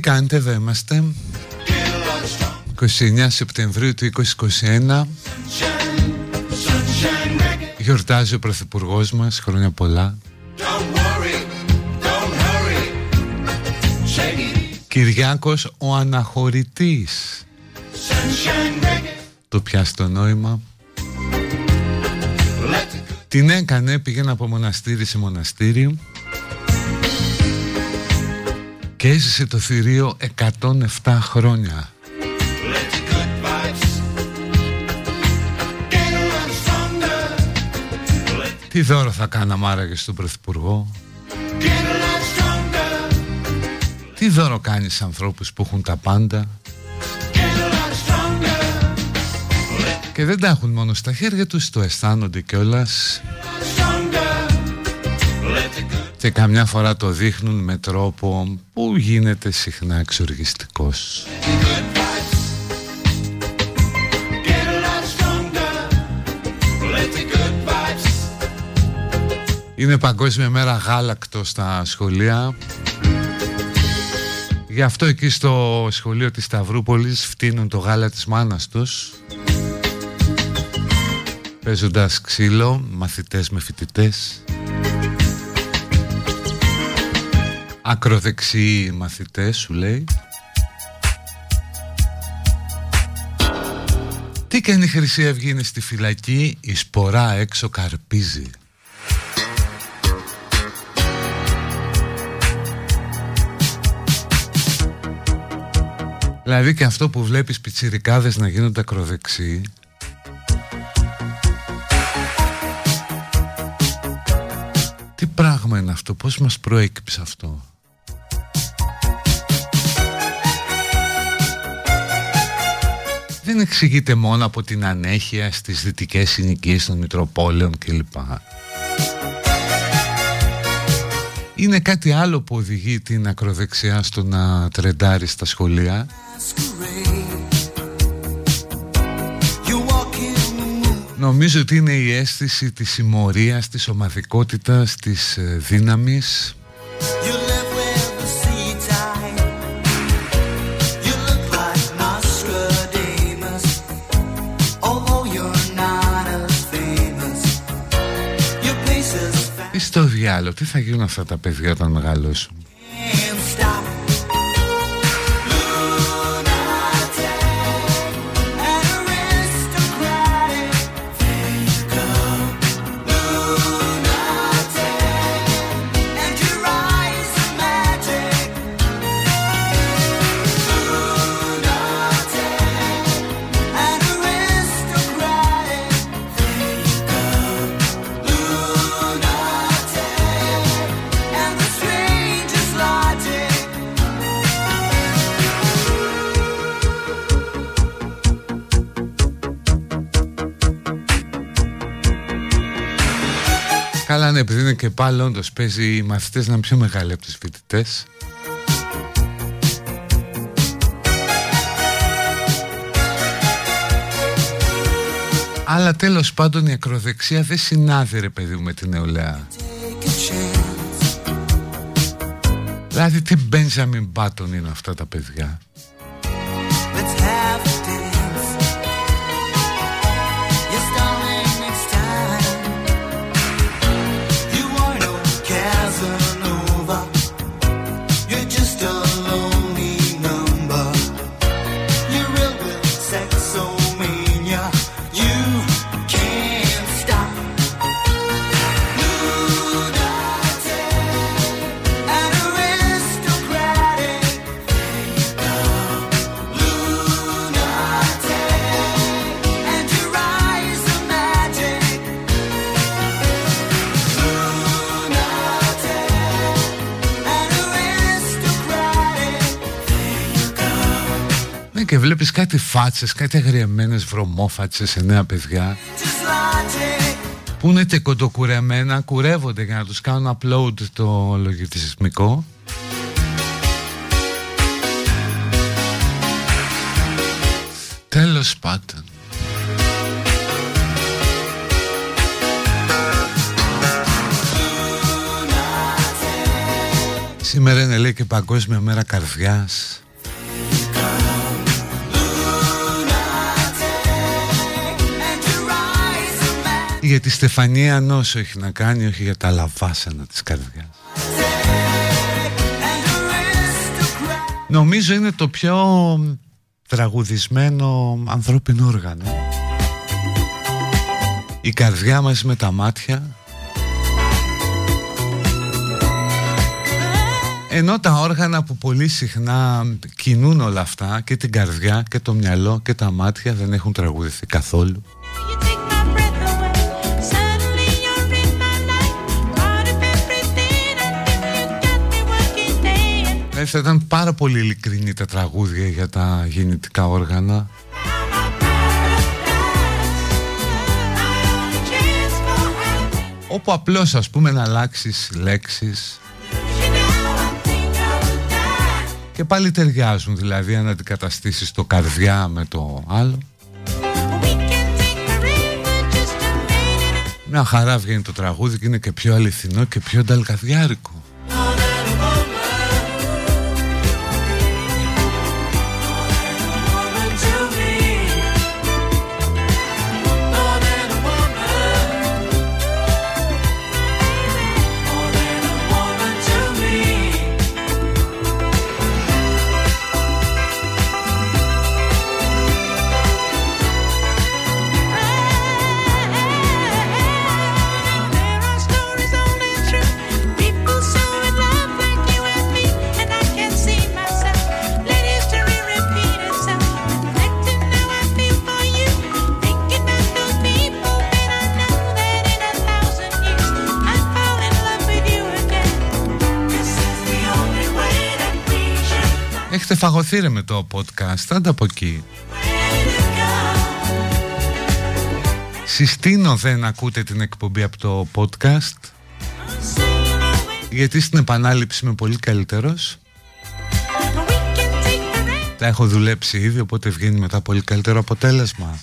Τι κάνετε, εδώ είμαστε; 29 Σεπτεμβρίου του 2021 Γιορτάζει ο Πρωθυπουργός μας, χρόνια πολλά. Κυριάκος ο Αναχωρητής. Το πιάσει το νόημα. Την έκανε, πήγαινε από μοναστήρι σε μοναστήρι και έζησε το θηρίο 107 χρόνια. Τι δώρο θα κάναμε άραγε στον Πρωθυπουργό; Τι δώρο κάνεις ανθρώπους που έχουν τα πάντα; Και δεν τα έχουν μόνο στα χέρια τους Το αισθάνονται κιόλας και καμιά φορά το δείχνουν με τρόπο που γίνεται συχνά εξοργιστικός. Είναι παγκόσμια μέρα γάλακτος στα σχολεία Γι' αυτό εκεί στο σχολείο της Σταυρούπολης φτύνουν το γάλα της μάνας τους Παίζοντας ξύλο, μαθητές με φοιτητές ακροδεξιοί μαθητές σου λέει. Τι κάνει η Χρυσή Αυγή είναι στη φυλακή η σπορά έξω καρπίζει. Δηλαδή και αυτό που βλέπεις πιτσιρικάδες να γίνονται ακροδεξιοί. Τι πράγμα είναι αυτό, πώς μας προέκυψε αυτό; Δεν εξηγείται μόνο από την ανέχεια στις δυτικές συνοικίες των Μητροπόλεων κλπ. Είναι κάτι άλλο που οδηγεί την ακροδεξιά στο να τρεντάρει στα σχολεία Νομίζω ότι είναι η αίσθηση της συμμορίας, της ομαδικότητας, της ε, δύναμης στο διάλογο, τι θα γίνουν αυτά τα παιδιά όταν μεγαλώσουν; Καλά ναι, επειδή είναι και πάλι όντως παίζει οι μαθητές να είναι πιο μεγάλοι από τους φοιτητές. Αλλά τέλος πάντων η ακροδεξιά δεν συνάδει ρε παιδί μου με την νεολαία. Δηλαδή τι Benjamin Button είναι αυτά τα παιδιά; Και βλέπεις κάτι φάτσες, κάτι αγριεμένες βρωμόφατσες σε νέα παιδιά. Που είναι και κοντοκουρεμένα, κουρεύονται για να τους κάνουν upload το λογισμικό Τέλος πάντων. Σήμερα είναι λέει και Παγκόσμια Μέρα Καρδιάς Για τη Στεφανία νόσο έχει να κάνει όχι για τα λαβάσανα της καρδιάς. Νομίζω είναι το πιο τραγουδισμένο ανθρώπινο όργανο. Η καρδιά μας με τα μάτια. Ενώ τα όργανα που πολύ συχνά κινούν όλα αυτά και την καρδιά και το μυαλό και τα μάτια δεν έχουν τραγουδηθεί καθόλου Δηλαδή θα ήταν πάρα πολύ ειλικρινή τα τραγούδια για τα γεννητικά όργανα. Όπου απλώς ας πούμε να αλλάξεις λέξεις. Και πάλι ταιριάζουν δηλαδή αν αντικαταστήσεις το καρδιά με το άλλο. Μια χαρά βγαίνει το τραγούδι και είναι και πιο αληθινό και πιο νταλκαδιάρικο Έχετε φαγωθεί με το podcast, άντε από εκεί. Συστήνω δεν ακούτε την εκπομπή από το podcast γιατί στην επανάληψη είμαι πολύ καλύτερος. Τα έχω δουλέψει ήδη οπότε βγαίνει μετά πολύ καλύτερο αποτέλεσμα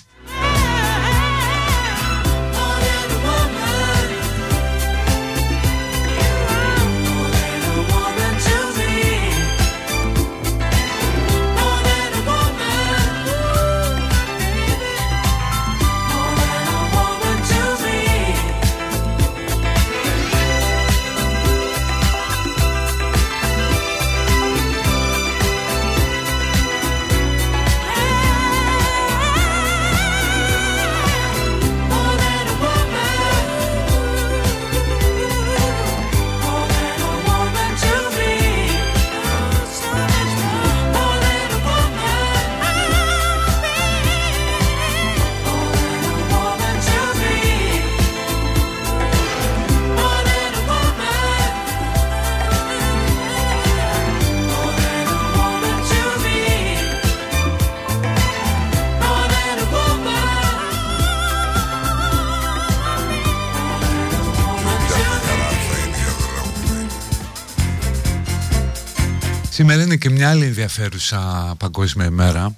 μια άλλη ενδιαφέρουσα παγκόσμια ημέρα.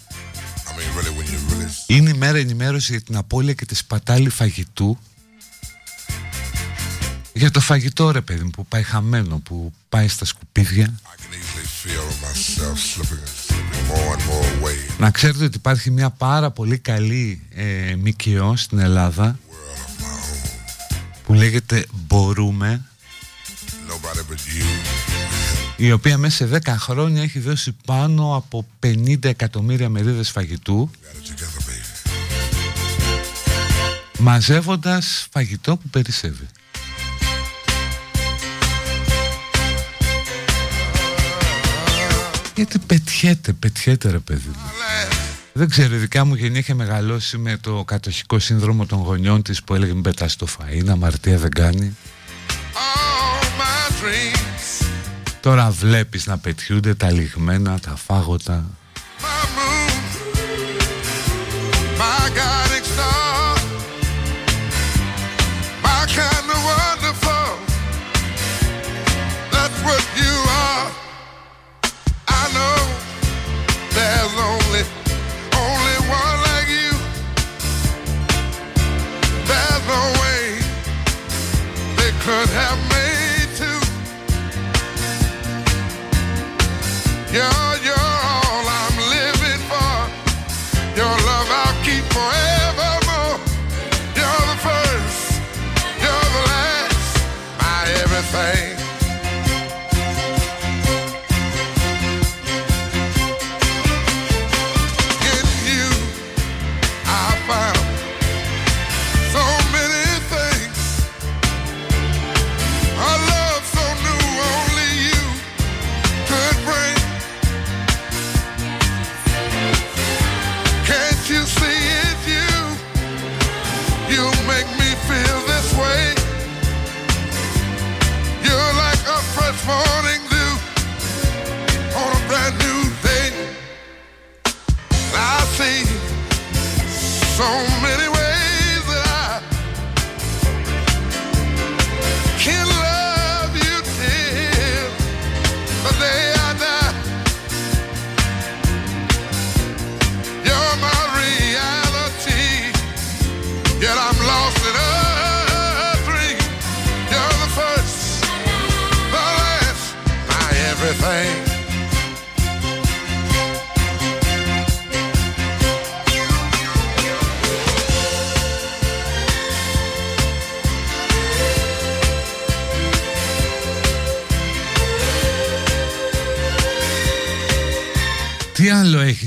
Είναι η μέρα ενημέρωση για την απώλεια και τη σπατάλη φαγητού. Για το φαγητό ρε παιδί μου που πάει χαμένο, που πάει στα σκουπίδια. Να ξέρετε ότι υπάρχει μια πάρα πολύ καλή ε, ΜΚΟ στην Ελλάδα που λέγεται Μπορούμε η οποία μέσα σε 10 χρόνια έχει δώσει πάνω από 50 εκατομμύρια μερίδες φαγητού μαζεύοντας φαγητό που περισσεύει. Γιατί πετιέται, πετιέται ρε παιδί μου. Δεν ξέρω, η δικιά μου γενιά είχε μεγαλώσει με το κατοχικό σύνδρομο των γονιών της που έλεγε μην πετάς το φαΐ, να αμαρτία δεν κάνει. Τώρα βλέπεις να πετιούνται τα λιγμένα, τα φάγωτα. could Yeah.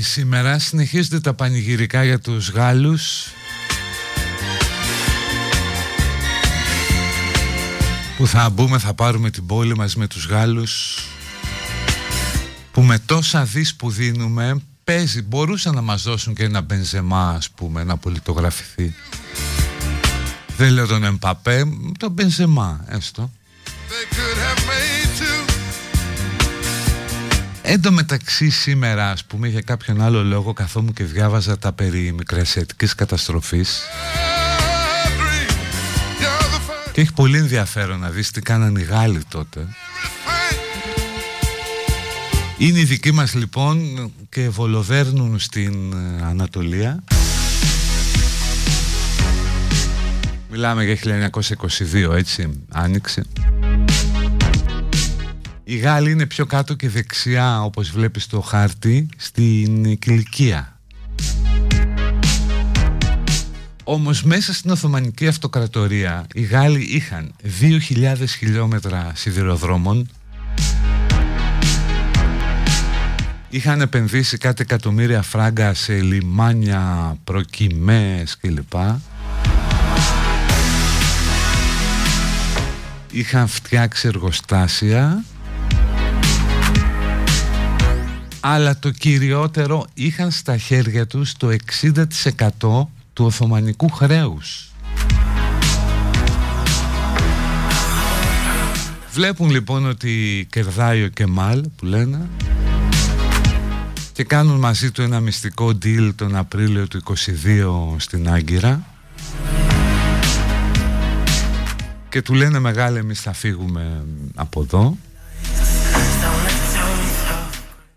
Έχει σήμερα, συνεχίζονται τα πανηγυρικά για τους Γάλλους. Που θα μπούμε, θα πάρουμε την πόλη μαζί με τους Γάλλους. Που με τόσα δις που δίνουμε παίζει, μπορούσαν να μας δώσουν και ένα μπενζεμά ας πούμε να πολιτογραφηθεί. Δεν λέω τον Εμπαπέ, τον μπενζεμά έστω Εν τω μεταξύ σήμερα ας πούμε για κάποιον άλλο λόγο καθόμουν και διάβαζα τα περί μικρασιατικής καταστροφής. Και έχει πολύ ενδιαφέρον να δεις τι κάνανε οι Γάλλοι τότε. Είναι οι δικοί μας λοιπόν και βολοδέρνουν στην ε, Ανατολία. Μιλάμε για 1922 έτσι, άνοιξε οι Γάλλοι είναι πιο κάτω και δεξιά όπως βλέπεις στο χάρτη στην Κιλικία. Όμως μέσα στην Οθωμανική Αυτοκρατορία οι Γάλλοι είχαν 2.000 χιλιόμετρα σιδηροδρόμων Είχαν επενδύσει κάτι εκατομμύρια φράγκα σε λιμάνια, προκυμές κλπ. Είχαν φτιάξει εργοστάσια αλλά το κυριότερο είχαν στα χέρια τους το 60% του Οθωμανικού χρέους. Βλέπουν λοιπόν ότι κερδάει ο Κεμάλ που λένε και κάνουν μαζί του ένα μυστικό deal τον Απρίλιο του 22 στην Άγκυρα και του λένε μεγάλε εμείς θα φύγουμε από εδώ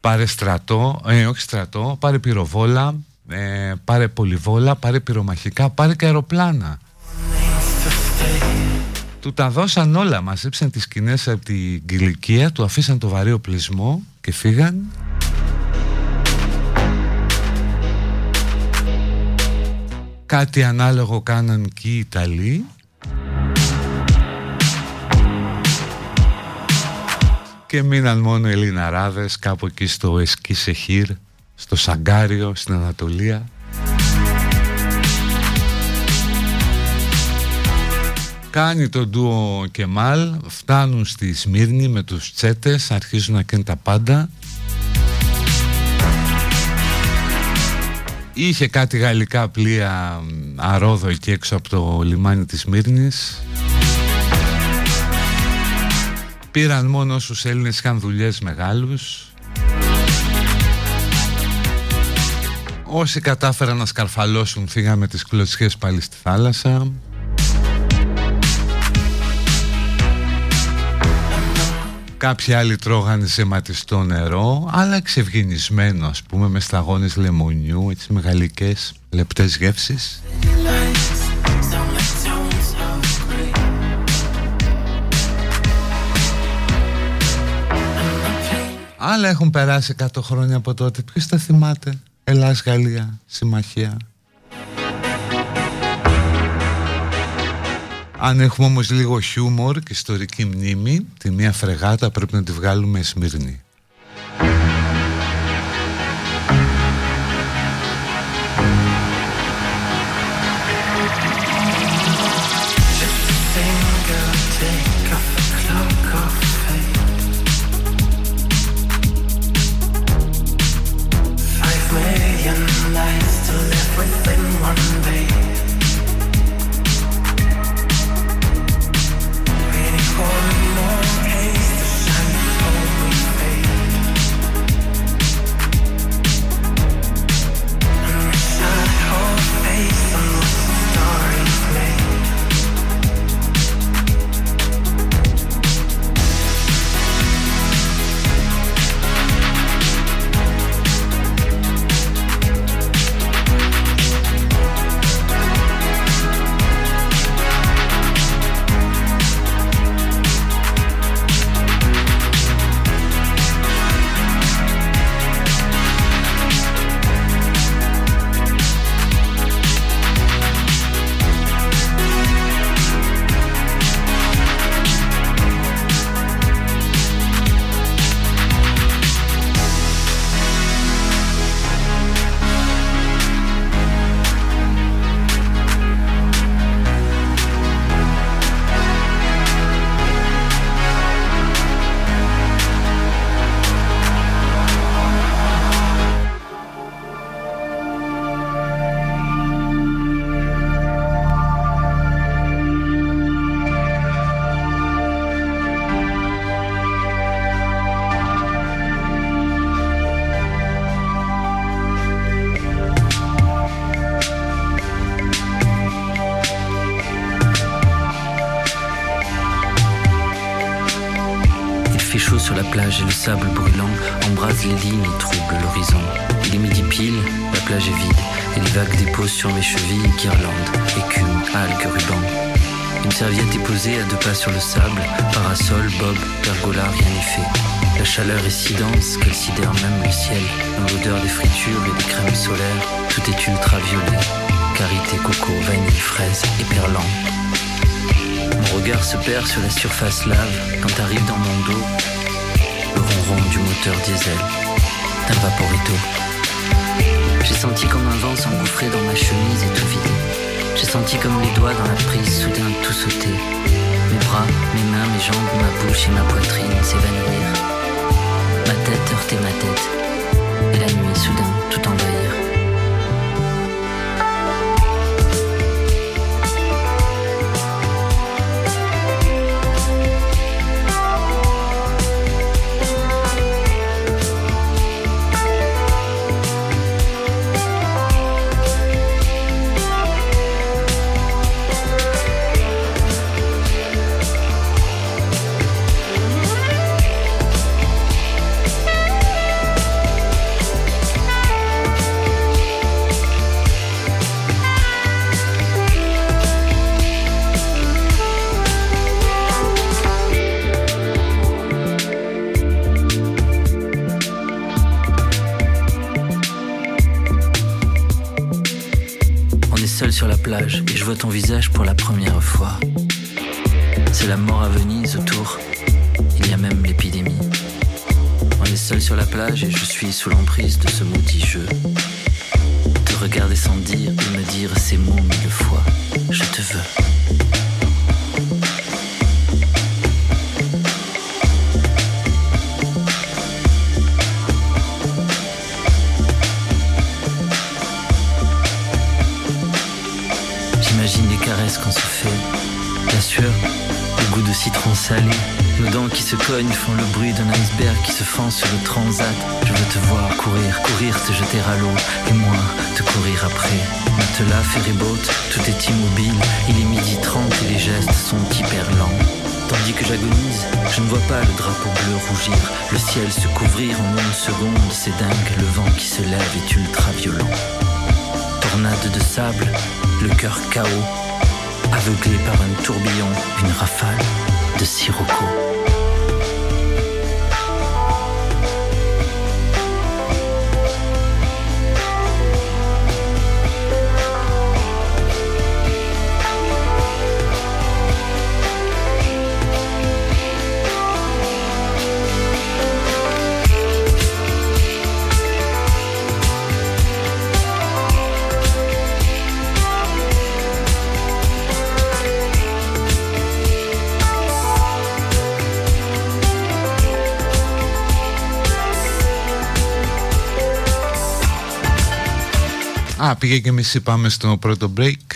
Πάρε στρατό, ε, όχι στρατό, πάρε πυροβόλα, ε, πάρε πολυβόλα, πάρε πυρομαχικά, πάρε και αεροπλάνα. Του τα δώσαν όλα, μαζέψαν τις σκηνές από την Κιλικία, του αφήσαν το βαρύ οπλισμό και φύγαν. Κάτι ανάλογο κάναν και οι Ιταλοί και μείναν μόνο οι Ελληναράδες κάπου εκεί στο Εσκίσεχύρ, στο Σαγκάριο, στην Ανατολία. Κάνει το ντουο Κεμάλ, φτάνουν στη Σμύρνη με τους τσέτες, αρχίζουν να κάνουν τα πάντα. Είχε κάτι γαλλικά πλοία αρόδο εκεί έξω από το λιμάνι της Σμύρνης. Πήραν μόνο όσους Έλληνες είχαν δουλειές μεγάλους. Όσοι κατάφεραν να σκαρφαλώσουν φύγαμε τις κλωτσιές πάλι στη θάλασσα. Κάποιοι άλλοι τρώγανε σε ματιστό νερό, αλλά εξευγενισμένο ας πούμε με σταγόνες λεμονιού, έτσι με γαλλικές λεπτές γεύσεις. Άλλα έχουν περάσει 100 χρόνια από τότε. Ποιος τα θυμάται; Ελλάς Γαλλία, συμμαχία. Αν έχουμε όμως λίγο χιούμορ και ιστορική μνήμη, τη μία φρεγάτα πρέπει να τη βγάλουμε Σμύρνη. Se perd sur la surface lave quand arrive dans mon dos le ronron du moteur diesel d'un vaporito. J'ai senti comme un vent s'engouffrer dans ma chemise et tout vider. J'ai senti comme les doigts dans la prise soudain tout sauter. Mes bras, mes mains, mes jambes, ma bouche et ma poitrine s'évanouir. Ma tête heurtait ma tête. Je suis sous l'emprise de ce maudit jeu. Jeter à l'eau, et moi te courir après. Matelas, ferryboat, tout est immobile. Il est midi 30 et les gestes sont hyper lents. Tandis que j'agonise, je ne vois pas le drapeau bleu rougir, le ciel se couvrir en une seconde, c'est dingue, le vent qui se lève est ultra violent. Tornade de sable, le cœur chaos, aveuglé par un tourbillon, une rafale de sirocco. Α, πήγε και εμείς είπαμε στο πρώτο break.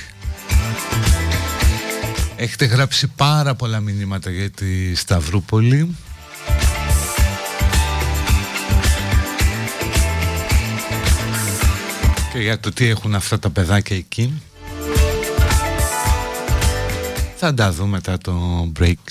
Έχετε γράψει πάρα πολλά μηνύματα για τη Σταυρούπολη. Και για το τι έχουν αυτά τα παιδάκια εκεί. Θα τα δούμε μετά το break.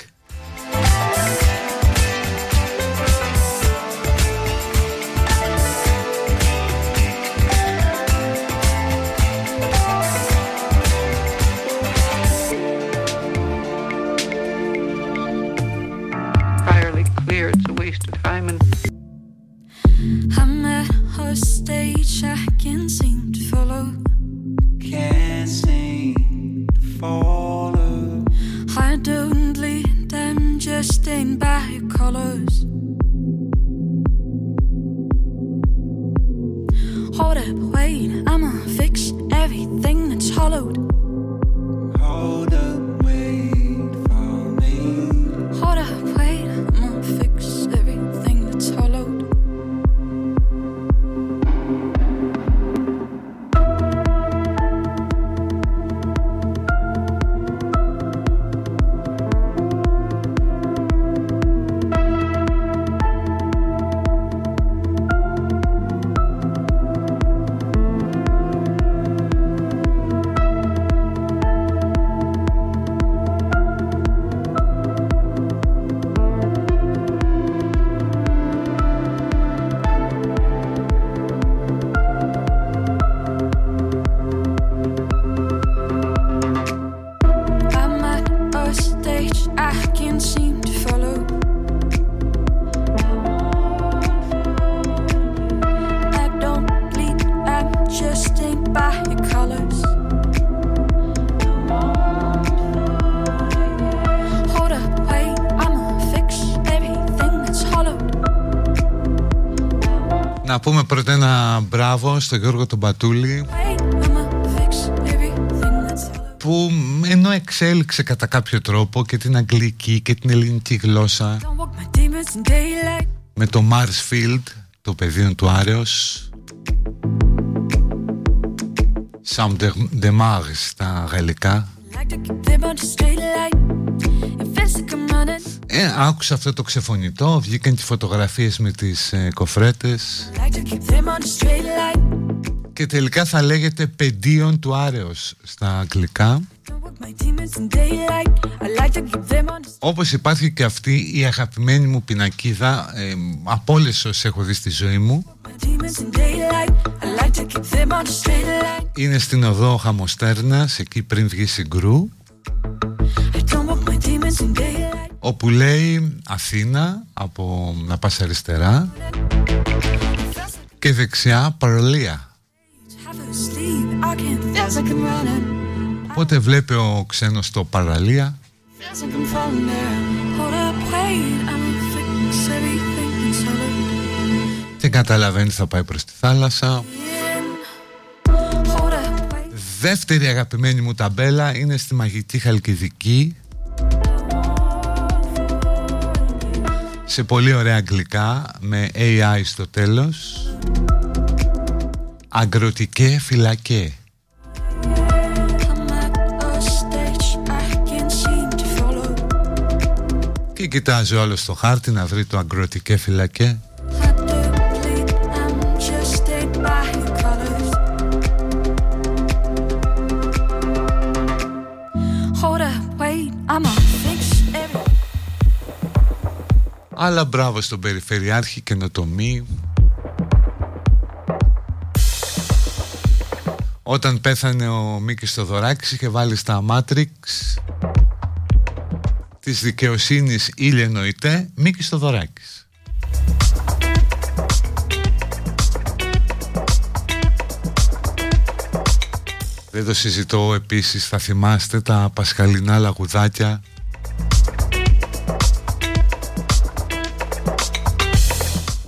Hold up, wait, I'ma fix everything that's hollowed. Στο Γιώργο τον Πατούλη που ενώ εξέλιξε κατά κάποιο τρόπο και την αγγλική και την ελληνική γλώσσα με το Marsfield το πεδίο του Άρεος Sam de Mars στα γαλλικά. Ε, άκουσα αυτό το ξεφωνητό, βγήκαν και φωτογραφίες με τις ε, κοφρέτες και τελικά θα λέγεται πεντίον του Άρεος στα αγγλικά. Όπως υπάρχει και αυτή η αγαπημένη μου πινακίδα ε, από όλες όσες έχω δει στη ζωή μου είναι στην οδό Χαμοστέρνας εκεί πριν βγει συγκρού όπου λέει Αθήνα από να πας αριστερά και δεξιά παρολία Οπότε βλέπει ο ξένος το παραλία; Και καταλαβαίνει θα πάει προς τη θάλασσα. Δεύτερη αγαπημένη μου ταμπέλα είναι στη μαγική Χαλκιδική. Σε πολύ ωραία αγγλικά με AI στο τέλος Αγκροτικέ φυλακέ. Και κοιτάζει όλο στο χάρτη να βρει το αγκροτικέ φυλακέ. Αλλά μπράβο στον Περιφερειάρχη καινοτομή Όταν πέθανε ο Μίκης Θοδωράκης είχε βάλει στα Matrix της δικαιοσύνης ήλιε νοητέ Μίκης Θοδωράκης Δεν το συζητώ επίσης θα θυμάστε τα πασχαλινά λαγουδάκια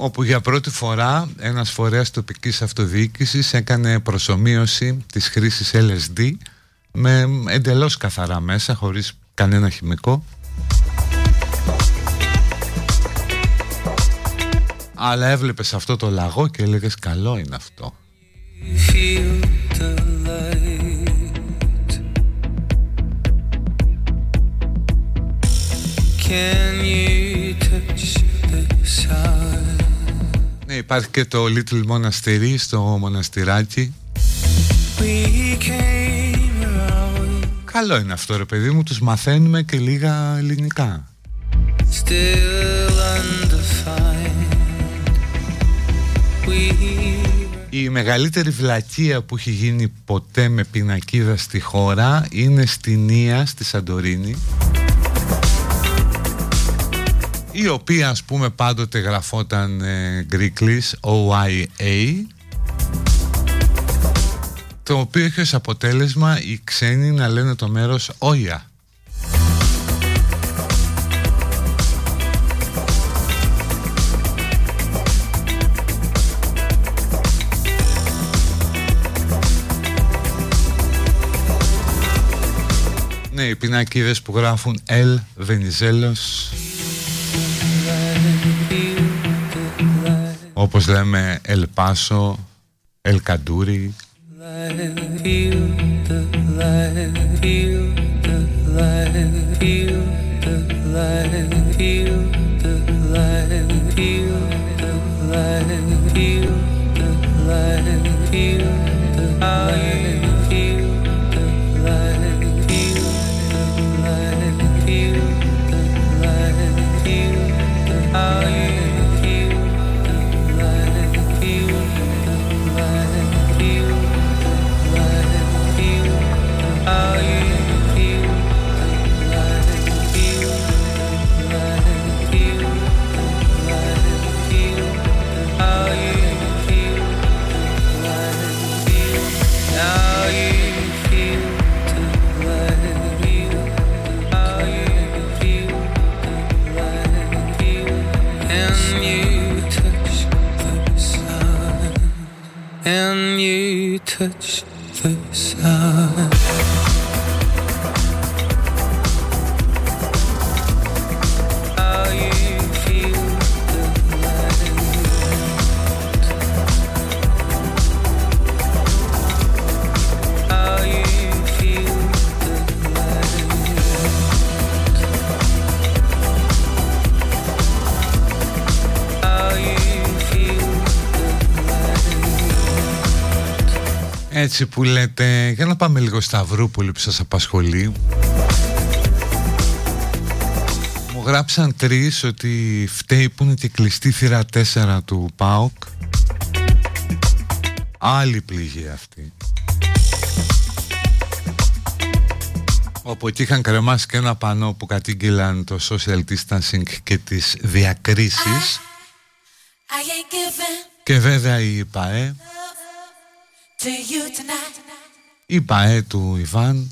όπου για πρώτη φορά ένας φορέας τοπικής αυτοδιοίκησης έκανε προσωμείωση της χρήσης LSD με εντελώς καθαρά μέσα, χωρίς κανένα χημικό. Αλλά έβλεπες αυτό το λαγό και έλεγες καλό είναι αυτό. Can you touch the ναι, υπάρχει και το Little Μοναστηρί στο μοναστηράκι. Καλό είναι αυτό ρε παιδί μου, τους μαθαίνουμε και λίγα ελληνικά. Η μεγαλύτερη βλακεία που έχει γίνει ποτέ με πινακίδα στη χώρα είναι στην Ία, στη Σαντορίνη η οποία ας πούμε πάντοτε γραφόταν ε, Greeklis OIA το οποίο έχει ως αποτέλεσμα οι ξένοι να λένε το μέρος Όια Ναι, οι πινακίδες που γράφουν Ελ Βενιζέλος όπως λέμε Ελπάσο, Ελκαντούρι touch the sun. Έτσι που λέτε, για να πάμε λίγο στα Αυρούπολη που σας απασχολεί. Μου γράψαν τρεις ότι φταίει που είναι και κλειστή θύρα 4 του ΠΑΟΚ. Άλλη πληγή αυτή. Όπου εκεί είχαν κρεμάσει και ένα πανό που κατήγγυλαν το social distancing και τις διακρίσεις. Και βέβαια η ΠΑΕ η ΠΑΕ του Ιβάν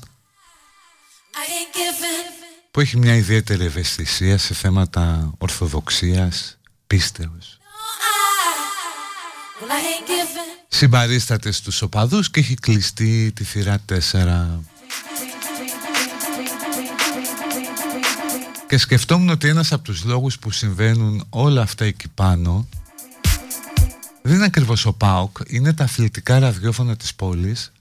που έχει μια ιδιαίτερη ευαισθησία σε θέματα ορθοδοξίας, πίστεως. Συμπαρίσταται στους οπαδούς και έχει κλειστεί τη θύρα 4. Και σκεφτόμουν ότι ένας από τους λόγους που συμβαίνουν όλα αυτά εκεί πάνω δεν είναι ακριβώς ο ΠΑΟΚ, είναι τα αθλητικά ραδιόφωνα της πόλης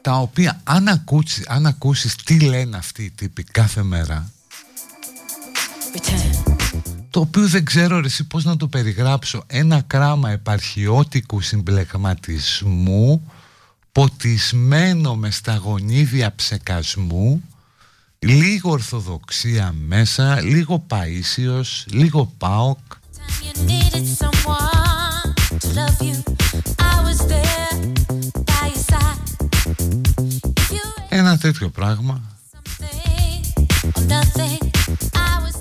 τα οποία αν ακούσεις, αν ακούσεις τι λένε αυτοί οι τύποι κάθε μέρα το οποίο δεν ξέρω ρε, εσύ πώς να το περιγράψω ένα κράμα επαρχιώτικου συμπλεγματισμού ποτισμένο με σταγονίδια ψεκασμού λίγο ορθοδοξία μέσα λίγο παΐσιος, λίγο πάοκ. Ένα τέτοιο πράγμα.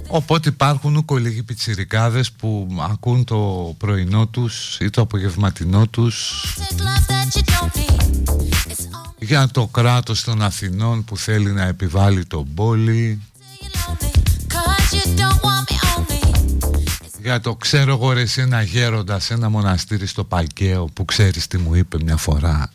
Οπότε υπάρχουν ούκο λίγοι πιτσιρικάδες που ακούν το πρωινό τους ή το απογευματινό τους για το κράτος των Αθηνών που θέλει να επιβάλλει τον πόλη για το ξέρω εγώ ρε εσύ ένα γέροντα σε ένα μοναστήρι στο Παϊκαίο που ξέρεις τι μου είπε μια φορά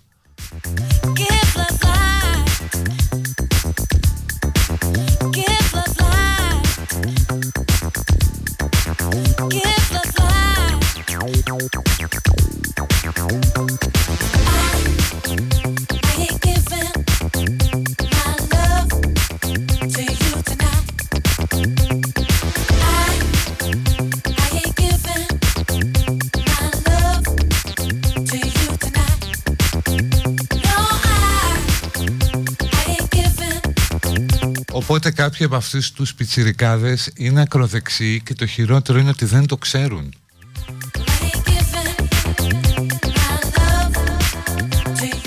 Οπότε κάποιοι από αυτούς τους πιτσιρικάδες είναι ακροδεξιοί και το χειρότερο είναι ότι δεν το ξέρουν.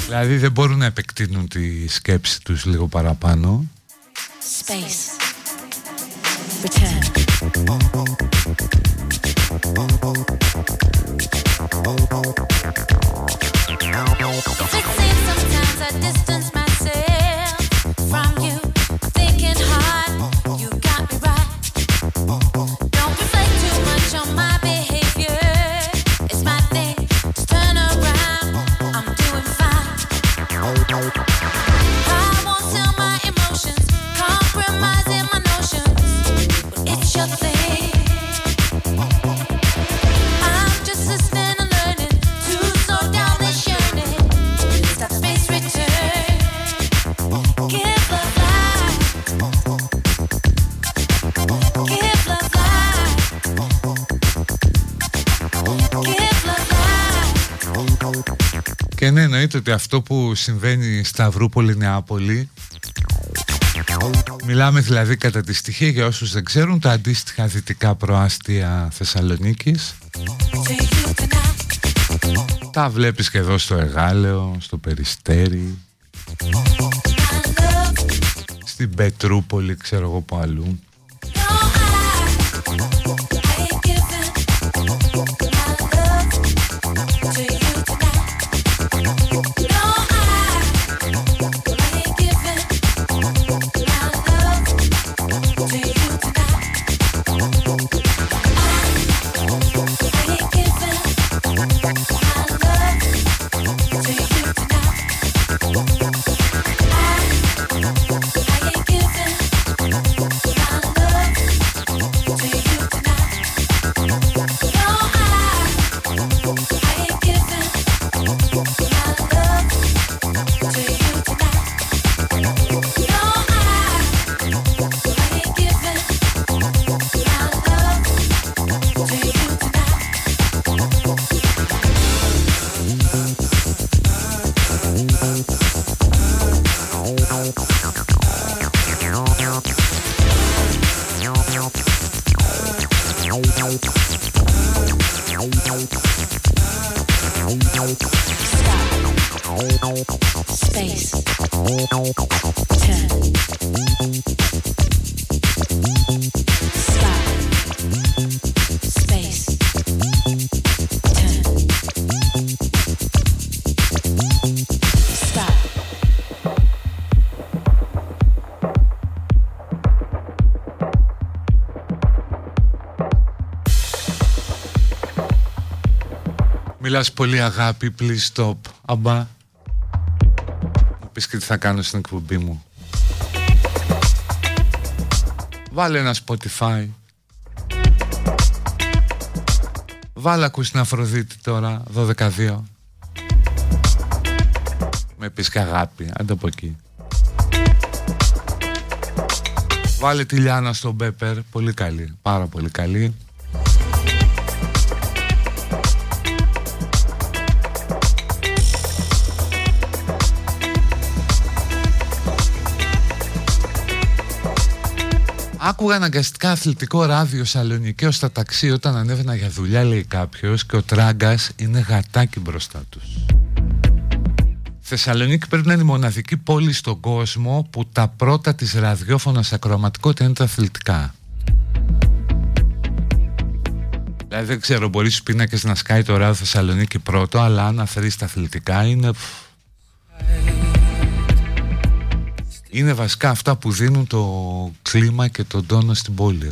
Δηλαδή δεν μπορούν να επεκτείνουν τη σκέψη τους λίγο παραπάνω. Space. Thinking hard, you got me right. Ναι, εννοείται ότι αυτό που συμβαίνει στα Αυρούπολη Νεάπολη Μιλάμε δηλαδή κατά τη στοιχεία για όσους δεν ξέρουν τα αντίστοιχα δυτικά προάστια Θεσσαλονίκης. Τα βλέπεις και εδώ στο Εγάλεο, στο Περιστέρι Στην Πετρούπολη ξέρω εγώ που αλλού μιλάς πολύ αγάπη, please stop. Αμπά. Να πεις και τι θα κάνω στην εκπομπή μου. Βάλε ένα Spotify. Βάλε ακούς την Αφροδίτη τώρα, 12-2. Με πεις και αγάπη, άντε από εκεί. Βάλε τη Λιάνα στον Μπέπερ, πολύ καλή, πάρα πολύ καλή. Άκουγα αναγκαστικά αθλητικό ράδιο Σαλονικαίο στα ταξί όταν ανέβαινα για δουλειά, λέει κάποιος, και ο τράγκας είναι γατάκι μπροστά τους. Θεσσαλονίκη πρέπει να είναι η μοναδική πόλη στον κόσμο που τα πρώτα της ραδιόφωνα σε ακροαματικότητα είναι τα αθλητικά. Δηλαδή δεν ξέρω, μπορείς στους πίνακες να σκάει το ράδιο Θεσσαλονίκη πρώτο, αλλά αν αφαιρείς τα αθλητικά είναι... Είναι βασικά αυτά που δίνουν το κλίμα και τον τόνο στην πόλη.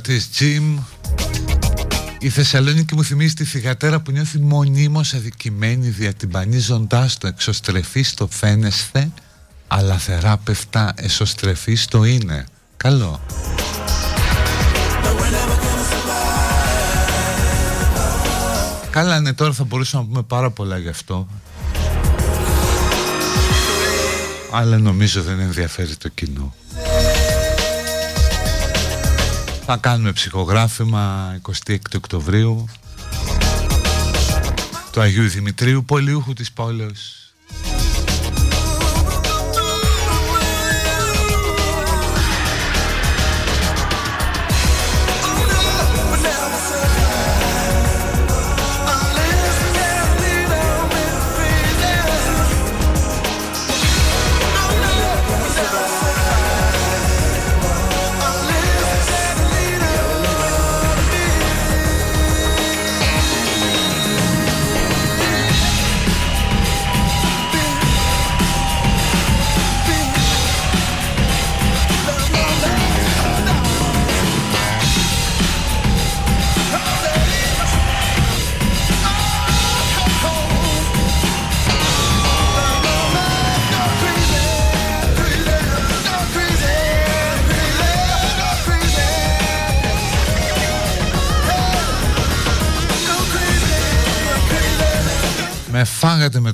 Ακροατής Jim η Θεσσαλονίκη μου θυμίζει τη θυγατέρα που νιώθει μονίμως αδικημένη διατυμπανίζοντάς το εξωστρεφή στο φαίνεσθε αλλά θεράπευτα εσωστρεφή στο είναι. Καλό. Καλά ναι τώρα θα μπορούσαμε να πούμε πάρα πολλά γι' αυτό αλλά νομίζω δεν ενδιαφέρει το κοινό. Θα κάνουμε ψυχογράφημα 26 Οκτωβρίου του Αγίου Δημητρίου, πολιούχου της πόλεως.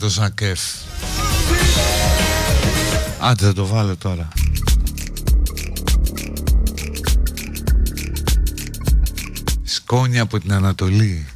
Το Ζακέφ Άντε θα το βάλω τώρα. Σκόνια από την Ανατολή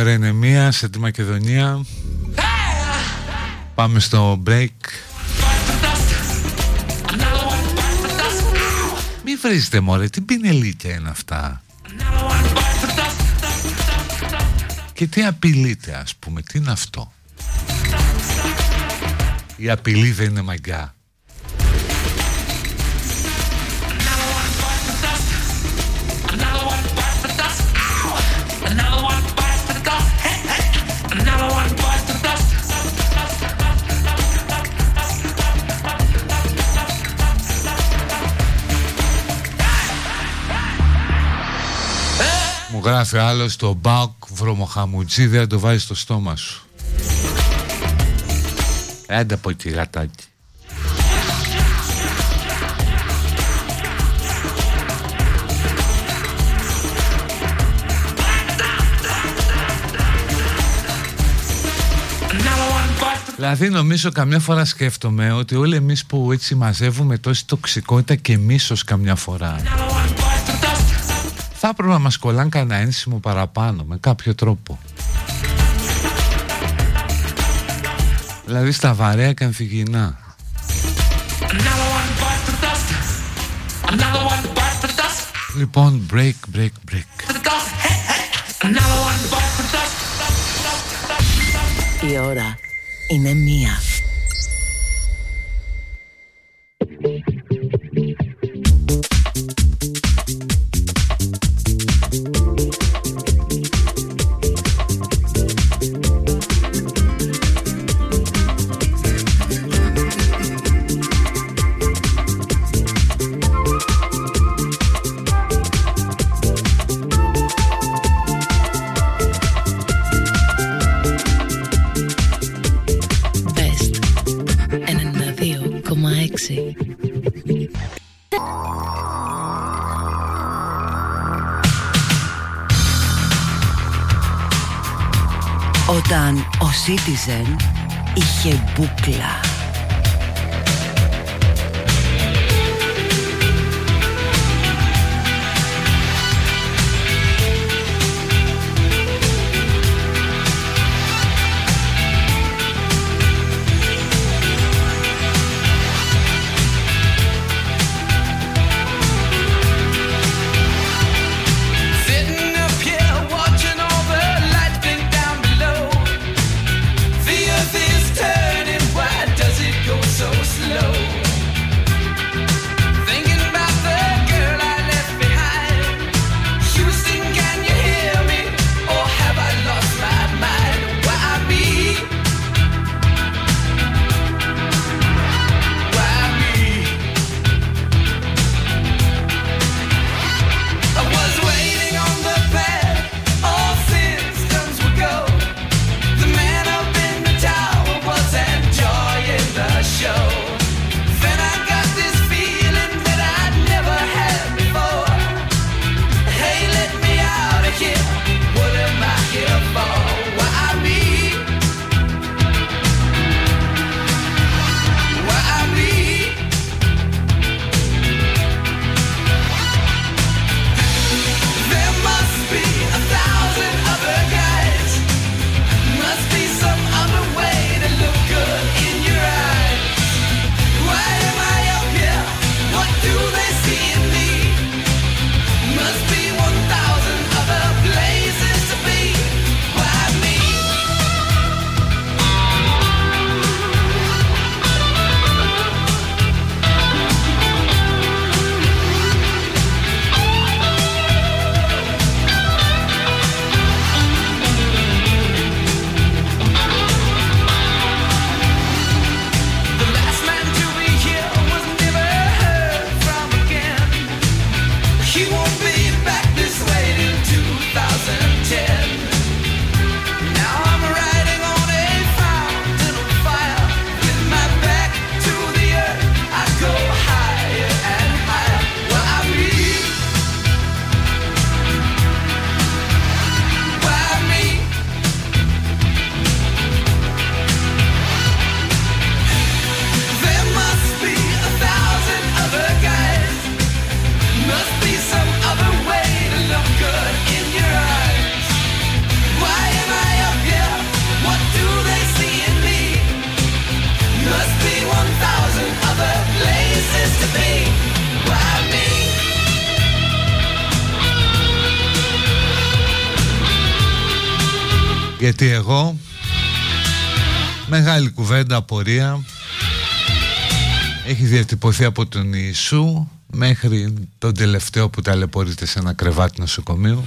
ώρα είναι μία σε τη Μακεδονία. Πάμε στο break. Μη βρίζετε μωρέ, τι πινελίκια είναι αυτά. Και τι απειλείτε ας πούμε, τι είναι αυτό. Η απειλή δεν είναι μαγκά. Μου γράφει άλλος το μπακ βρωμοχαμουτζί δεν το βάζεις στο στόμα σου. Έντε από εκεί γατάκι. Δηλαδή νομίζω καμιά φορά σκέφτομαι ότι όλοι εμείς που έτσι μαζεύουμε τόση τοξικότητα και μίσος καμιά φορά θα έπρεπε να μας κολλάν κανένα ένσημο παραπάνω με κάποιο τρόπο. Δηλαδή στα βαρέα και ανθυγινά. Λοιπόν, break, break, break. Η ώρα είναι μία. Citizen είχε απορία Έχει διατυπωθεί από τον Ιησού Μέχρι τον τελευταίο που ταλαιπωρείται σε ένα κρεβάτι νοσοκομείου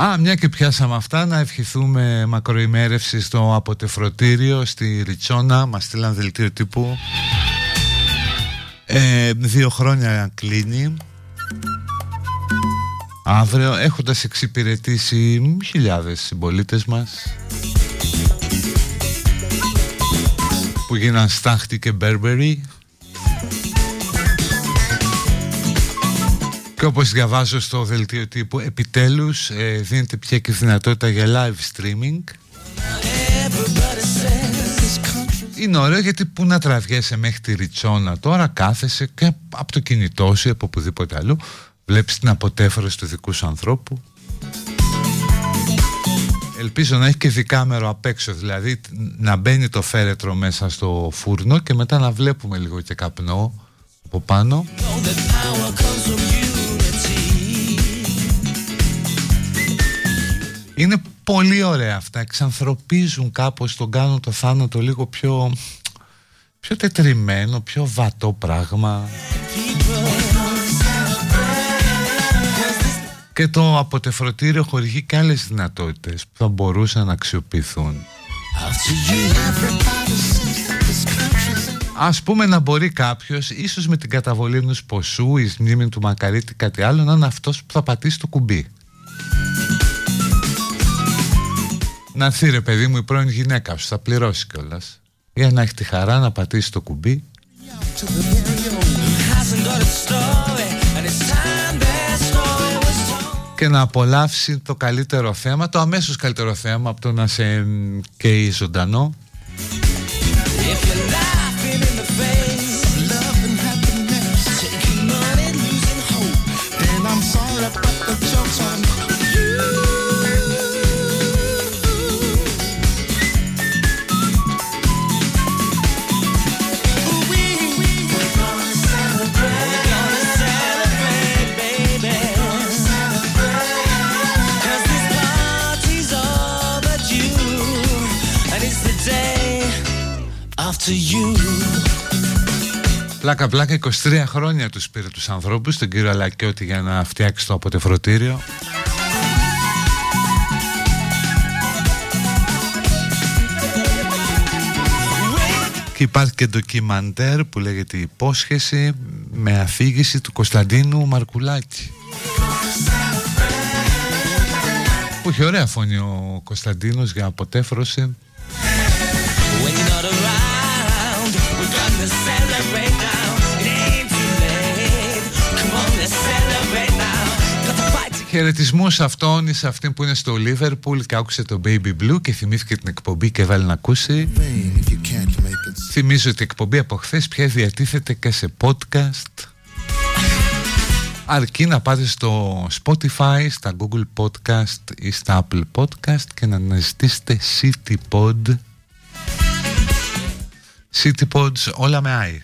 Α, μια και πιάσαμε αυτά, να ευχηθούμε μακροημέρευση στο αποτεφρωτήριο στη Ριτσόνα. Μας στείλαν δελτίο τύπου. Ε, δύο χρόνια κλείνει. Αύριο έχοντας εξυπηρετήσει χιλιάδες συμπολίτες μας που γίναν Στάχτη και Μπέρμπερι. Και όπως διαβάζω στο δελτίο τύπου Επιτέλους ε, δίνεται πια και δυνατότητα για live streaming. Είναι ωραίο γιατί που να τραβιέσαι μέχρι τη Ριτσόνα Τώρα κάθεσαι και από το κινητό σου από οπουδήποτε αλλού Βλέπεις την αποτέφρωση του δικού σου ανθρώπου. Ελπίζω να έχει και δικάμερο απ' έξω Δηλαδή να μπαίνει το φέρετρο μέσα στο φούρνο Και μετά να βλέπουμε λίγο και καπνό από πάνω. Είναι πολύ ωραία αυτά. Εξανθρωπίζουν κάπως τον κάνουν το θάνατο λίγο πιο Πιο τετριμένο, πιο βατό πράγμα Και το αποτεφρωτήριο χορηγεί και άλλες δυνατότητες που θα μπορούσαν να αξιοποιηθούν. Ας πούμε να μπορεί κάποιος, ίσως με την καταβολή ενός ποσού, η μνήμη του Μακαρίτη κάτι άλλο, να είναι αυτός που θα πατήσει το κουμπί. Να έρθει ρε παιδί μου η πρώην γυναίκα σου, θα πληρώσει κιόλας. Για να έχει τη χαρά να πατήσει το κουμπί και να απολαύσει το καλύτερο θέμα, το αμέσως καλύτερο θέμα από το να σε καίει ζωντανό. Πλάκα πλάκα 23 χρόνια τους πήρε τους ανθρώπους Τον κύριο Αλακιώτη για να φτιάξει το αποτεφρωτήριο Και υπάρχει και ντοκιμαντέρ που λέγεται «Υπόσχεση» με αφήγηση του Κωνσταντίνου Μαρκουλάκη. Που έχει ωραία φωνή ο Κωνσταντίνος για αποτέφρωση. Χαιρετισμού σε αυτόν ή σε αυτήν που είναι στο Λίβερπουλ και άκουσε το Baby Blue και θυμήθηκε την εκπομπή και βάλει να ακούσει. Θυμίζω ότι η εκπομπή από χθες πια διατίθεται και σε podcast. Αρκεί να πάτε στο Spotify, στα Google Podcast ή στα Apple Podcast και να αναζητήσετε CityPod. CityPods όλα με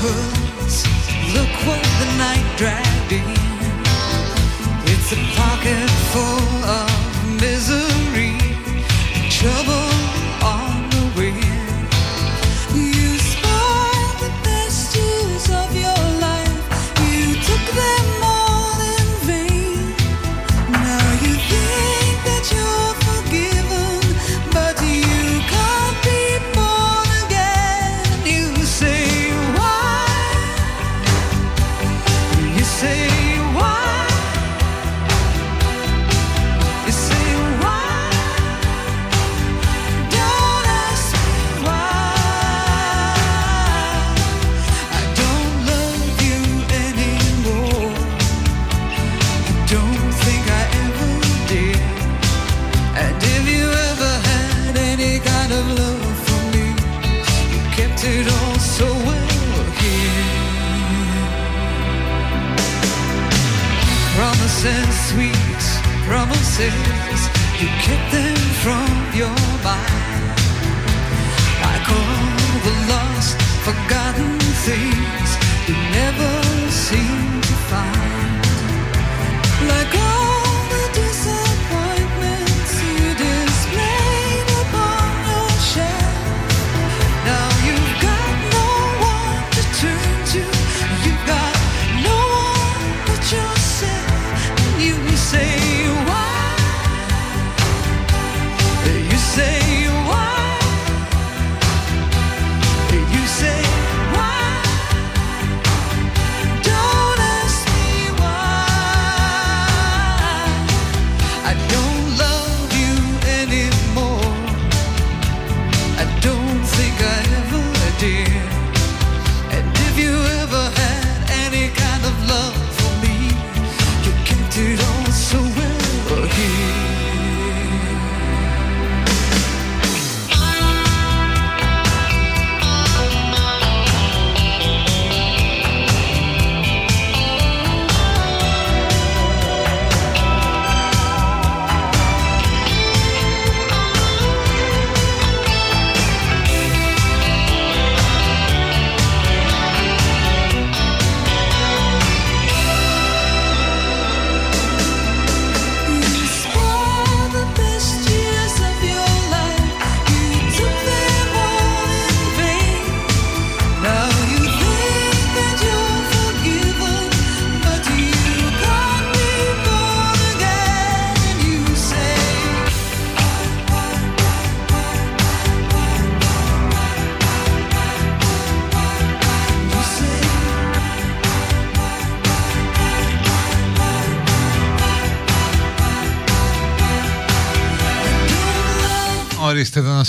pearls. Look what the night dragged in. It's a pocket full of. You kept them from your mind.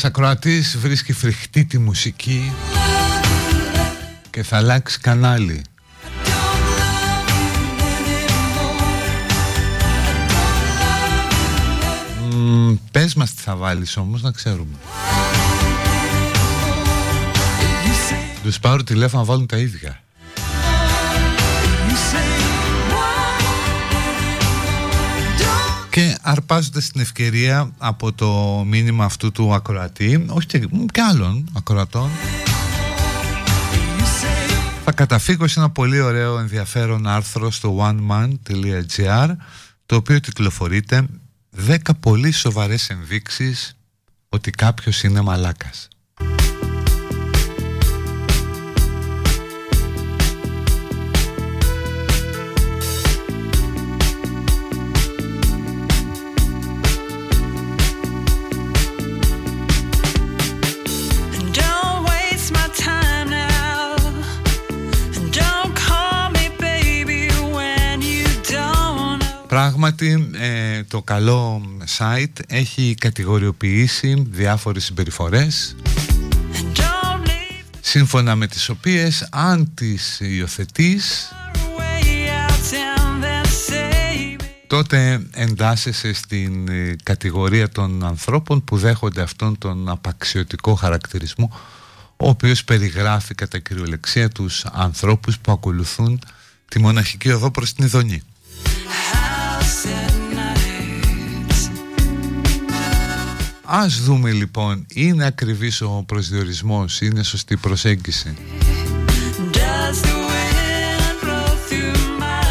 Ένας ακροατής βρίσκει φρικτή τη μουσική και θα αλλάξει κανάλι. Μ, πες μας τι θα βάλεις όμως να ξέρουμε. Τους πάρω τηλέφωνο να βάλουν τα ίδια. Αρπάζοντας την ευκαιρία από το μήνυμα αυτού του ακροατή, όχι και, και άλλων ακροατών, θα καταφύγω σε ένα πολύ ωραίο ενδιαφέρον άρθρο στο oneman.gr το οποίο κυκλοφορείται 10 πολύ σοβαρές ενδείξεις ότι κάποιος είναι μαλάκας. Πράγματι ε, το καλό site έχει κατηγοριοποιήσει διάφορες συμπεριφορές And don't leave σύμφωνα με τις οποίες αν τις υιοθετείς way out town then say me. τότε εντάσσεσαι στην ε, κατηγορία των ανθρώπων που δέχονται αυτόν τον απαξιωτικό χαρακτηρισμό ο οποίος περιγράφει κατά κυριολεξία τους ανθρώπους που ακολουθούν τη μοναχική οδό προς την Ιδονή. Ας δούμε λοιπόν, είναι ακριβής ο προσδιορισμός, είναι σωστή η προσέγγιση. Does the wind blow through my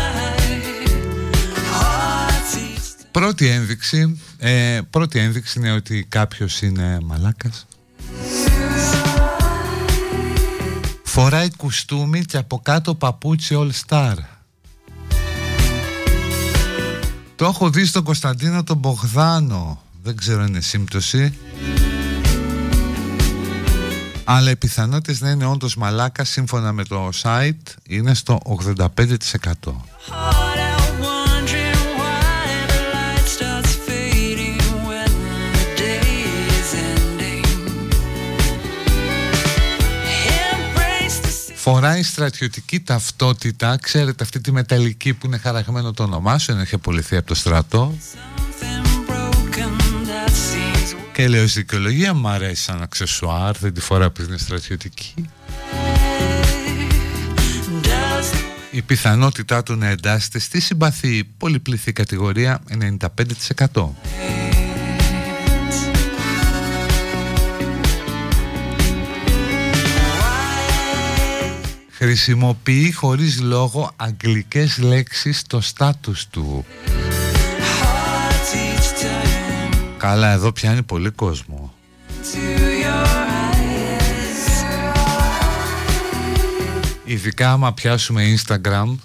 heart? each Πρώτη ένδειξη, ε, πρώτη ένδειξη είναι ότι κάποιος είναι μαλάκας. Φοράει κουστούμι και από κάτω παπούτσι all star. Το έχω δει στον Κωνσταντίνο τον Μπογδάνο. Δεν ξέρω αν είναι σύμπτωση. Αλλά οι πιθανότητες να είναι όντως μαλάκα σύμφωνα με το site είναι στο 85%. heart out wondering why the light starts fading when the day is ending. Embrace the Φοράει στρατιωτική ταυτότητα, ξέρετε αυτή τη μεταλλική που είναι χαραγμένο το όνομά σου, ενώ έχει απολυθεί από το στρατό. Και λέω στη δικαιολογία μου αρέσει σαν αξεσουάρ, δεν τη φορά επειδή είναι στρατιωτική. Does η πιθανότητά του να εντάσσεται στη συμπαθή πολυπληθή κατηγορία 95%. Χρησιμοποιεί χωρίς λόγο αγγλικές λέξεις στο στάτους του. Καλά, εδώ πιάνει πολύ κόσμο. to your eyes. Ειδικά άμα πιάσουμε Instagram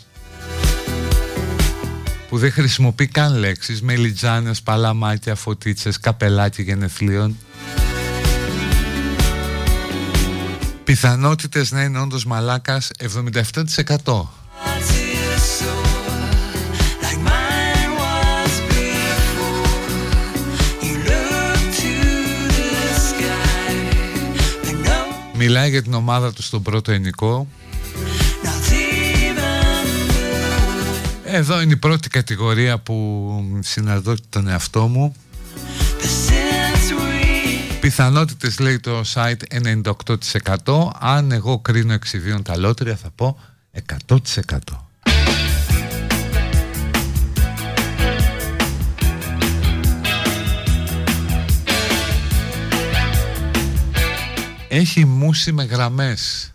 που δεν χρησιμοποιεί καν λέξεις μελιτζάνες, παλαμάκια, φωτίτσες, καπελάκι γενεθλίων Πιθανότητες να είναι όντως μαλάκας 77% Μιλάει για την ομάδα του στον πρώτο ενικό. Not even Εδώ είναι η πρώτη κατηγορία που συναντώ τον εαυτό μου. But since we Πιθανότητες λέει το site 98% Αν εγώ κρίνω εξιδίων τα λότρια θα πω 100% Έχει μουσι με γραμμές.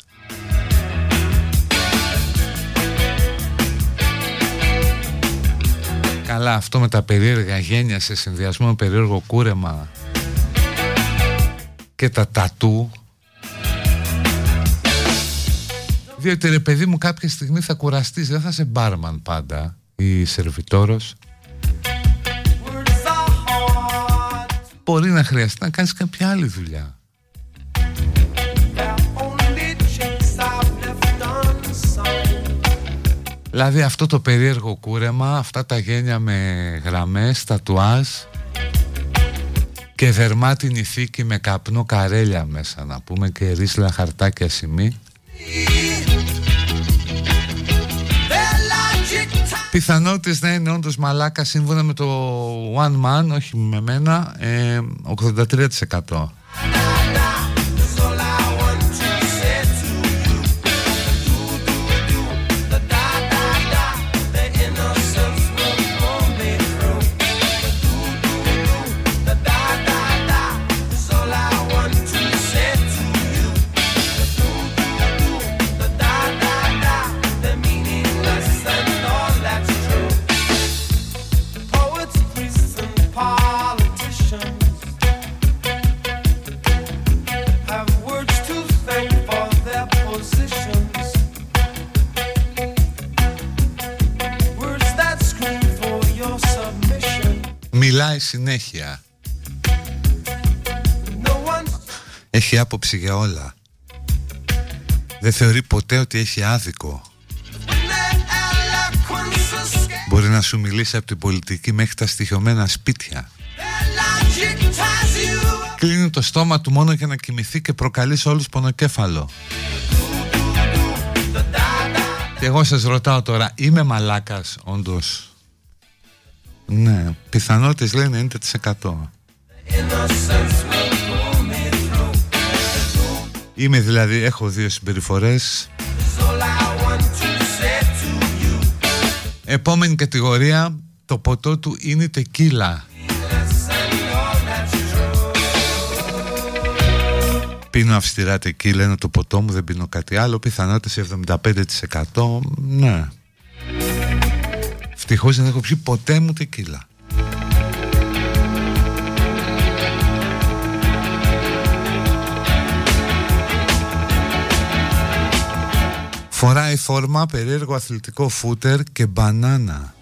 Καλά αυτό με τα περίεργα γένια σε συνδυασμό με περίεργο κούρεμα και τα τατού. Διότι ρε παιδί μου κάποια στιγμή θα κουραστείς. Δεν θα είσαι μπάρμαν πάντα ή σερβιτόρος. Μπορεί να χρειαστεί να κάνεις κάποια άλλη δουλειά Δηλαδή αυτό το περίεργο κούρεμα, αυτά τα γένια με γραμμές, τατουάζ και δερμάτινη θήκη με καπνό καρέλια μέσα να πούμε και ρίσλα χαρτάκια σημεί. Πιθανότητες να είναι όντως μαλάκα σύμφωνα με το One Man, όχι με μένα, ε, 83%. Έχει άποψη για όλα. Δεν θεωρεί ποτέ ότι έχει άδικο. their eloquence escapes. Μπορεί να σου μιλήσει από την πολιτική μέχρι τα στοιχειωμένα σπίτια. Their logic ties you Κλείνει το στόμα του μόνο για να κοιμηθεί και προκαλείς σε όλους πονοκέφαλο. Και εγώ σας ρωτάω τώρα, είμαι μαλάκας όντως; Ναι, πιθανότητες λένε 90%. Είμαι δηλαδή, έχω δύο συμπεριφορές. Επόμενη κατηγορία, το ποτό του είναι η τεκίλα. Πίνω αυστηρά τεκίλα, είναι το ποτό μου, δεν πίνω κάτι άλλο. Πιθανότητες 75%. Ναι. Ευτυχώς δεν έχω πιει ποτέ μου τεκίλα. Φοράει φόρμα, περίεργο αθλητικό φούτερ και μπανάνα.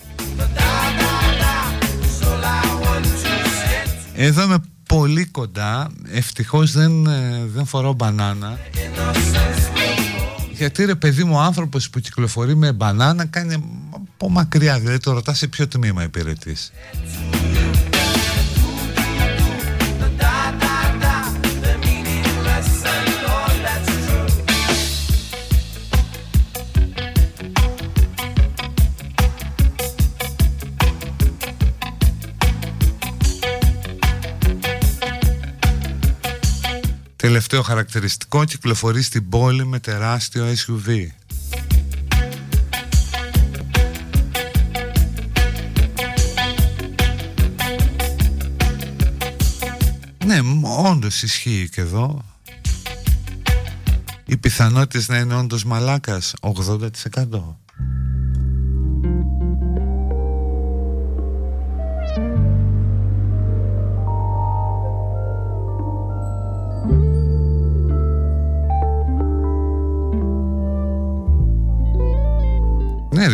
Εδώ είμαι πολύ κοντά. Ευτυχώς δεν, ε, δεν φοράω μπανάνα. Γιατί ρε παιδί μου ο άνθρωπος που κυκλοφορεί με μπανάνα κάνει από μακριά. Δηλαδή το ρωτάς σε ποιο τμήμα υπηρετείς. Τελευταίο χαρακτηριστικό κυκλοφορεί στην πόλη με τεράστιο SUV. Ναι, όντως ισχύει και εδώ. Οι πιθανότητες να είναι όντως μαλάκας 80%.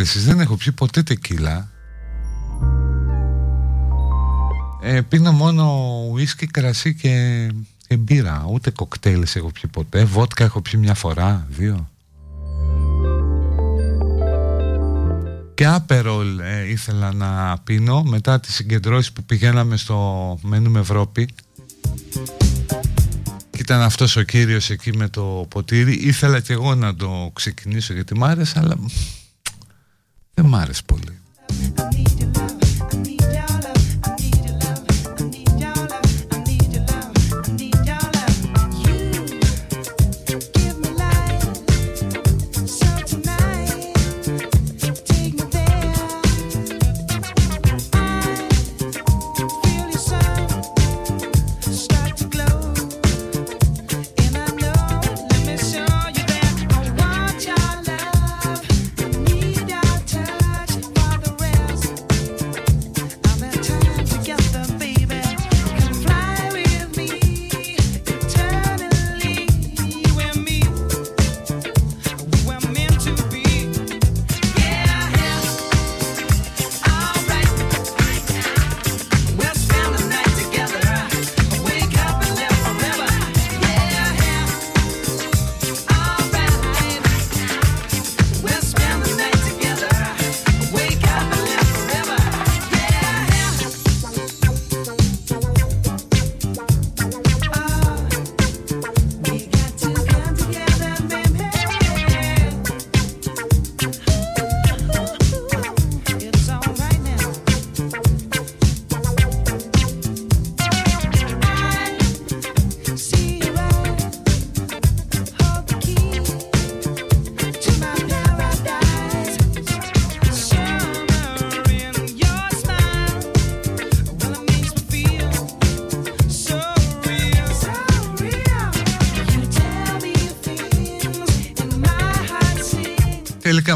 Ναι ρε εσείς δεν έχω πιει ποτέ τεκίλα. Ε, Πίνω μόνο ουίσκι, κρασί και, και μπύρα. Ούτε κοκτέιλες έχω πιει ποτέ. Βότκα έχω πιει μια φορά, δύο. Και άπερολ ε, ήθελα να πίνω Μετά τις συγκεντρώσεις που πηγαίναμε στο Μένουμε Ευρώπη. Και ήταν αυτός ο κύριος εκεί με το ποτήρι. Ήθελα και εγώ να το ξεκινήσω γιατί μ' άρεσε Αλλά δεν μ' άρεσε πολύ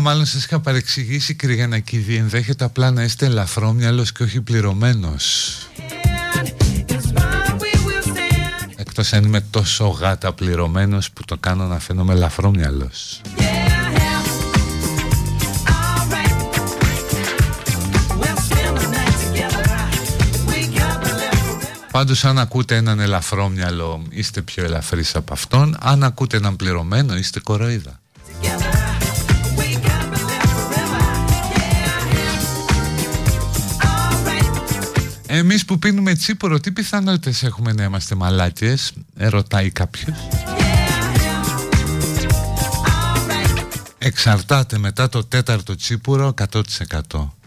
μάλλον σας είχα παρεξηγήσει Κρυγανακίδη Ενδέχεται απλά να είστε ελαφρόμυαλος και όχι πληρωμένος. Εκτός αν είμαι τόσο γάτα πληρωμένος που το κάνω να φαίνομαι ελαφρόμυαλος. Πάντως αν ακούτε έναν ελαφρόμυαλο είστε πιο ελαφρύς από αυτόν. Αν ακούτε έναν πληρωμένο είστε κοροϊδά που πίνουμε τσίπορο, τι πιθανότητες έχουμε να είμαστε μαλάκες, ε, ρωτάει κάποιος. Εξαρτάται μετά το τέταρτο τσίπουρο 100%.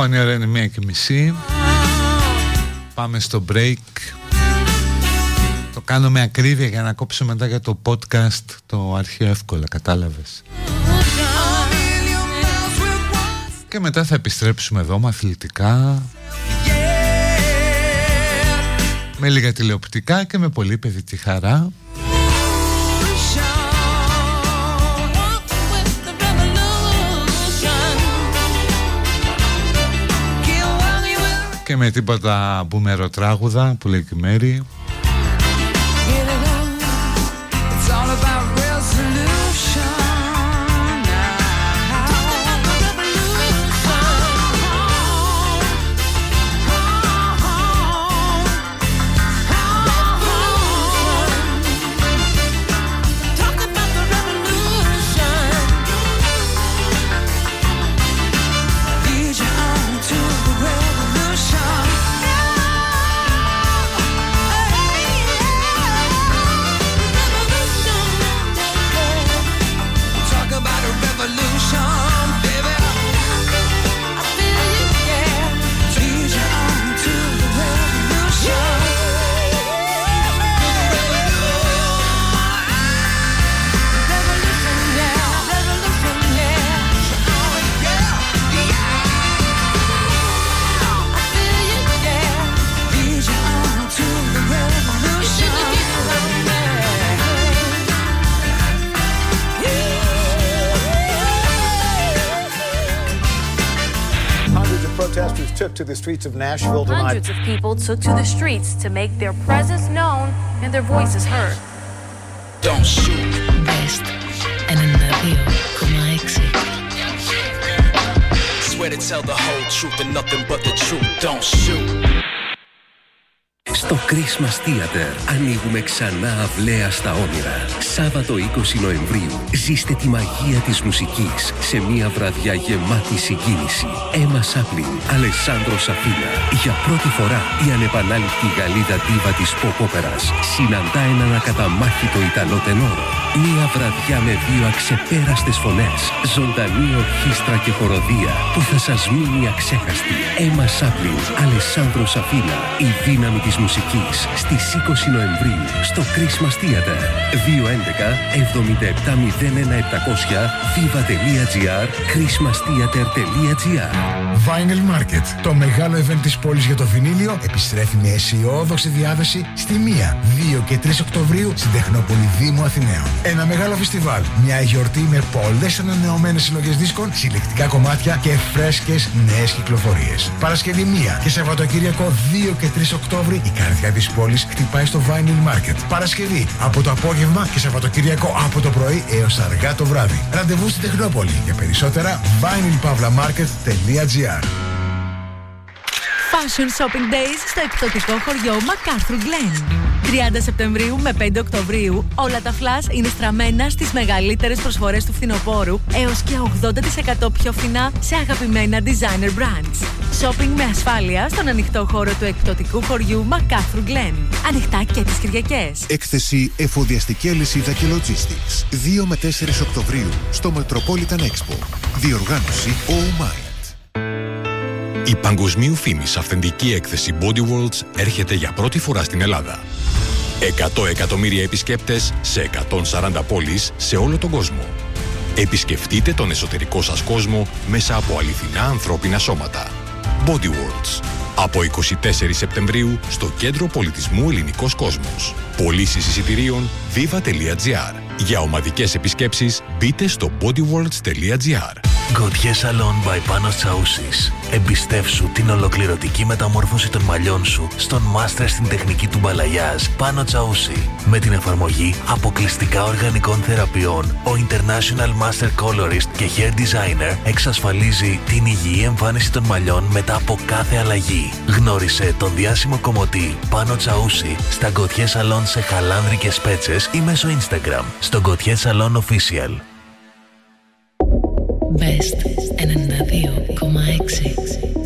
Πάνε ώρα είναι μία και μισή. Πάμε στο break. Το κάνω με ακρίβεια για να κόψω μετά για το podcast Το αρχείο εύκολα κατάλαβες. Και μετά θα επιστρέψουμε εδώ με αθλητικά. Με λίγα τηλεοπτικά και με πολύ παιδική χαρά. και με τίποτα μπουμεροτράγουδα που λέει και Μέρη. to the streets of Nashville tonight. Hundreds of people took to the streets to make their presence known and their voices heard. Don't shoot. Best. And in the hill, como exit. Swear to tell the whole truth and nothing but the truth. Don't shoot. Στο Christmas Theater ανοίγουμε ξανά αυλαία στα όνειρα. Σάββατο 20 Νοεμβρίου ζήστε τη μαγεία της μουσικής σε μια βραδιά γεμάτη συγκίνηση. Έμα Σάπλιν, Αλεσάνδρο Σαφίνα. Για πρώτη φορά η ανεπανάληπτη Γαλλίδα ντίβα της pop όπερας συναντά έναν ακαταμάχητο Ιταλό τενόρο. Μια βραδιά με δύο αξεπέραστες φωνές, ζωντανή ορχήστρα και χοροδία που θα σας μείνει αξέχαστη. Έμα Σάπλιν, Αλεσάνδρο Σαφίνα, η δύναμη της μουσικής στις 20 Νοεμβρίου στο Christmas Theater 211 7701 700 viva.gr christmastheater.gr Vinyl Market, το μεγάλο event της πόλης για το βινίλιο, επιστρέφει με αισιόδοξη διάθεση στη 1, 2 και 3 Οκτωβρίου στην Τεχνόπολη Δήμου Αθηναίων. Ένα μεγάλο φεστιβάλ, μια γιορτή με πολλές ανανεωμένες συλλογές δίσκων, συλλεκτικά κομμάτια και φρέσκες νέες κυκλοφορίες. Παρασκευή 1 και Σαββατοκύριακο 2 και 3 Οκτώβρη η καρδιά της πόλης χτυπάει στο Vinyl Market. Παρασκευή από το απόγευμα και Σαββατοκύριακο από το πρωί έως αργά το βράδυ. Ραντεβού στην Τεχνόπολη. Για περισσότερα vinylpavlamarket.gr Fashion Shopping Days στο εκπτωτικό χωριό MacArthur Glen. 30 Σεπτεμβρίου με 5 Οκτωβρίου, όλα τα flash είναι στραμμένα στις μεγαλύτερες προσφορές του φθινοπόρου, έως και 80% πιο φθηνά σε αγαπημένα designer brands. Shopping με ασφάλεια στον ανοιχτό χώρο του εκπτωτικού χωριού MacArthur Glen. Ανοιχτά και τις Κυριακές. Έκθεση Εφοδιαστική Αλυσίδα και Logistics 2 με 4 Οκτωβρίου στο Metropolitan Expo. Διοργάνωση Oh My. Η παγκοσμίου φήμης αυθεντική έκθεση Body Worlds έρχεται για πρώτη φορά στην Ελλάδα. 100 εκατομμύρια επισκέπτες σε 140 πόλεις σε όλο τον κόσμο. Επισκεφτείτε τον εσωτερικό σας κόσμο μέσα από αληθινά ανθρώπινα σώματα. Body Worlds. Από 24 Σεπτεμβρίου στο Κέντρο Πολιτισμού Ελληνικός Κόσμος. Πωλήσεις εισιτηρίων viva.gr. Για ομαδικές επισκέψεις μπείτε στο bodyworlds.gr. Gautier Salon by Panos Chaousis. Εμπιστεύσου την ολοκληρωτική μεταμόρφωση των μαλλιών σου στον μάστερ στην τεχνική του μπαλαγιάζ Πάνο Τσαούσι. Με την εφαρμογή αποκλειστικά οργανικών θεραπείων, ο International Master Colorist και Hair Designer εξασφαλίζει την υγιή εμφάνιση των μαλλιών μετά από κάθε αλλαγή. Γνώρισε τον διάσημο κομμωτή Πάνο Τσαούσι στα Gautier Salon σε Χαλάνδρη και Σπέτσες ή μέσω Instagram στο Gautier Salon Official. Best 91,6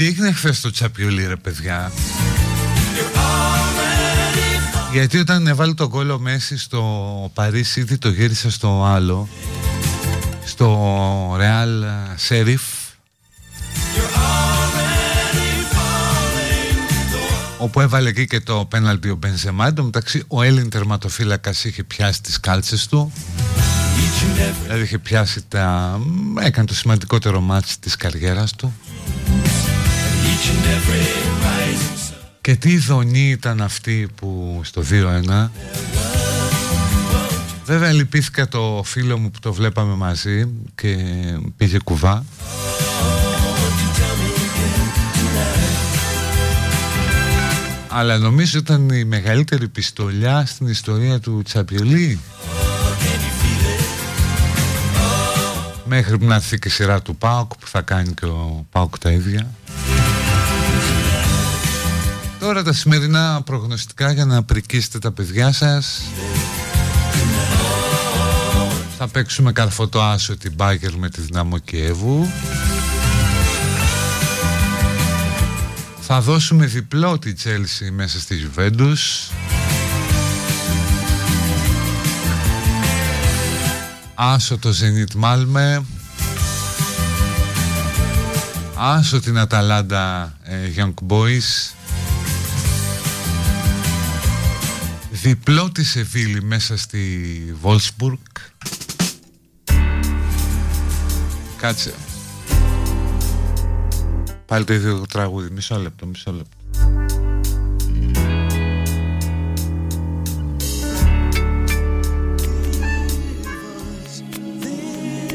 τι έγινε χθες το τσαπιούλι ρε παιδιά; Γιατί όταν έβαλε τον κόλλο Μέση στο Παρίσι ήδη το γύρισα στο άλλο Στο Real Sheriff. Όπου έβαλε εκεί και το πέναλτι ο Μπενζεμά. Εν τω μεταξύ ο Έλλην τερματοφύλακας είχε πιάσει τις κάλτσες του. Δηλαδή είχε πιάσει τα... έκανε το σημαντικότερο μάτς της καριέρας του Και τι δονή ήταν αυτή που στο 2-1 Βέβαια λυπήθηκα το φίλο μου που το βλέπαμε μαζί και πήγε κουβά. Αλλά νομίζω ήταν η μεγαλύτερη πιστολιά στην ιστορία του Τσαπιολί. Μέχρι που να έρθει και η σειρά του ΠΑΟΚ που θα κάνει και ο ΠΑΟΚ τα ίδια Τώρα τα σημερινά προγνωστικά για να πρικίσετε τα παιδιά σας. Θα παίξουμε καρφωτό άσο την Μπάγκερ με τη Δυναμό Κιέβου. Θα δώσουμε διπλό τη Τσέλσι μέσα στη Juventus. Άσο το Zenit Μάλμε Άσο την Αταλάντα ε, Young Boys Διπλό τη Σεβίλη μέσα στη Βόλσμπουργκ Κάτσε. Πάλι το ίδιο τραγούδι. Μισό λεπτό, μισό λεπτό.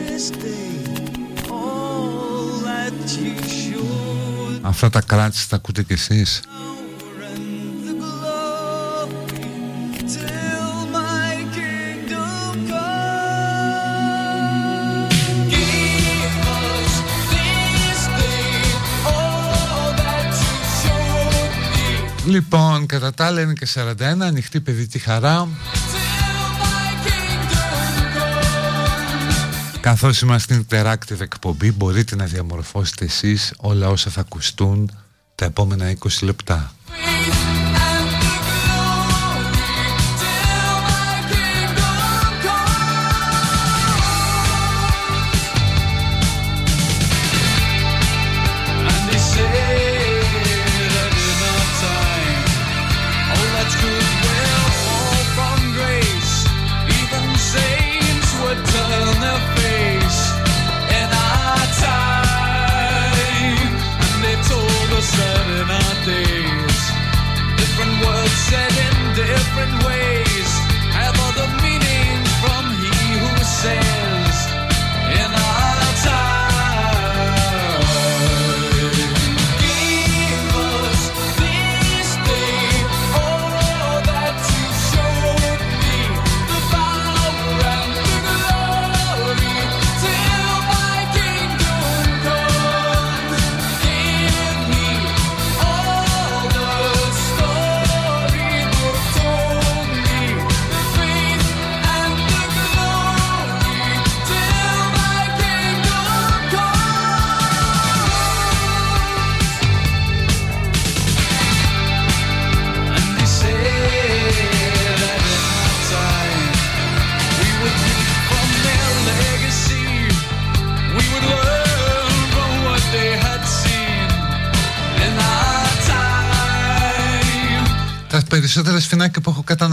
This day, all that you should Αυτά τα κράτης τα ακούτε κι εσείς; Λοιπόν, κατά τα άλλα είναι και 41 Ανοιχτή παιδική χαρά. Καθώς είμαστε στην interactive εκπομπή Μπορείτε να διαμορφώσετε εσείς Όλα όσα θα ακουστούν Τα επόμενα 20 λεπτά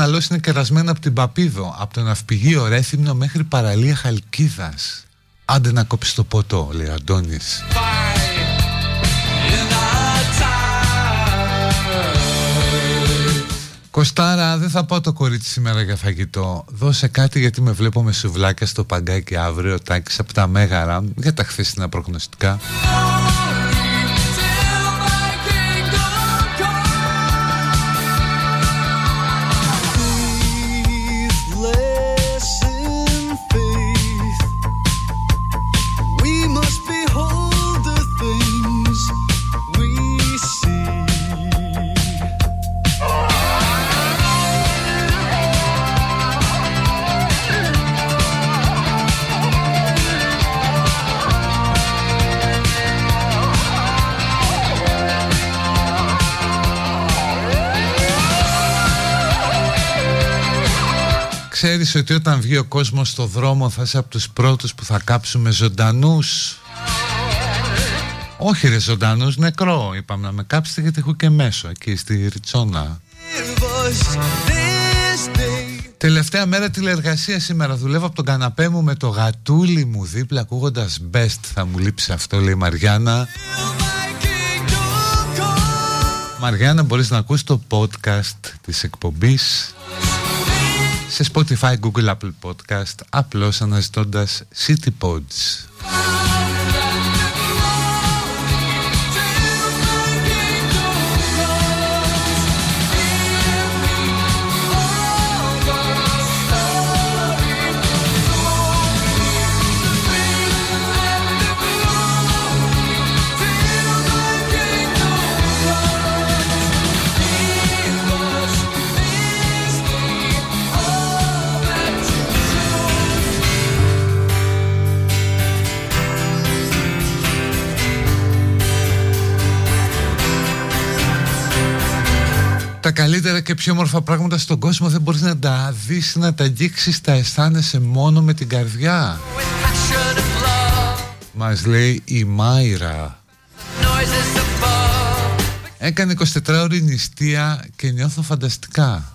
που έχω καταναλώσει είναι κερασμένα από την Παπίδο, από το ναυπηγείο Ρέθυμνο μέχρι παραλία Χαλκίδας. Άντε να κόψεις το ποτό, λέει ο Αντώνης. Κοστάρα, δεν θα πάω το κορίτσι σήμερα για φαγητό. Δώσε κάτι γιατί με βλέπω με σουβλάκια στο παγκάκι αύριο, τάκης από τα μέγαρα, για τα χθεσινά προγνωστικά. Ξέρεις ότι όταν βγει ο κόσμος στο δρόμο θα είσαι από τους πρώτους που θα κάψουμε ζωντανούς Όχι ρε ζωντανούς, νεκρό είπαμε να με κάψετε γιατί έχω και μέσο εκεί στη Ριτσόνα Τελευταία μέρα τηλεεργασία σήμερα. Δουλεύω από τον καναπέ μου με το γατούλι μου δίπλα ακούγοντας best. Θα μου λείψει αυτό, λέει η Μαριάννα. Μαριάννα, μπορείς να ακούσει το podcast της εκπομπής σε Spotify, Google, Apple Podcast, απλώς αναζητώντας City Pods. Και πιο όμορφα πράγματα στον κόσμο δεν μπορείς να τα δεις, να τα αγγίξεις, τα αισθάνεσαι μόνο με την καρδιά. Μας λέει η Μάιρα. Έκανε 24 ώρη νηστεία και νιώθω φανταστικά.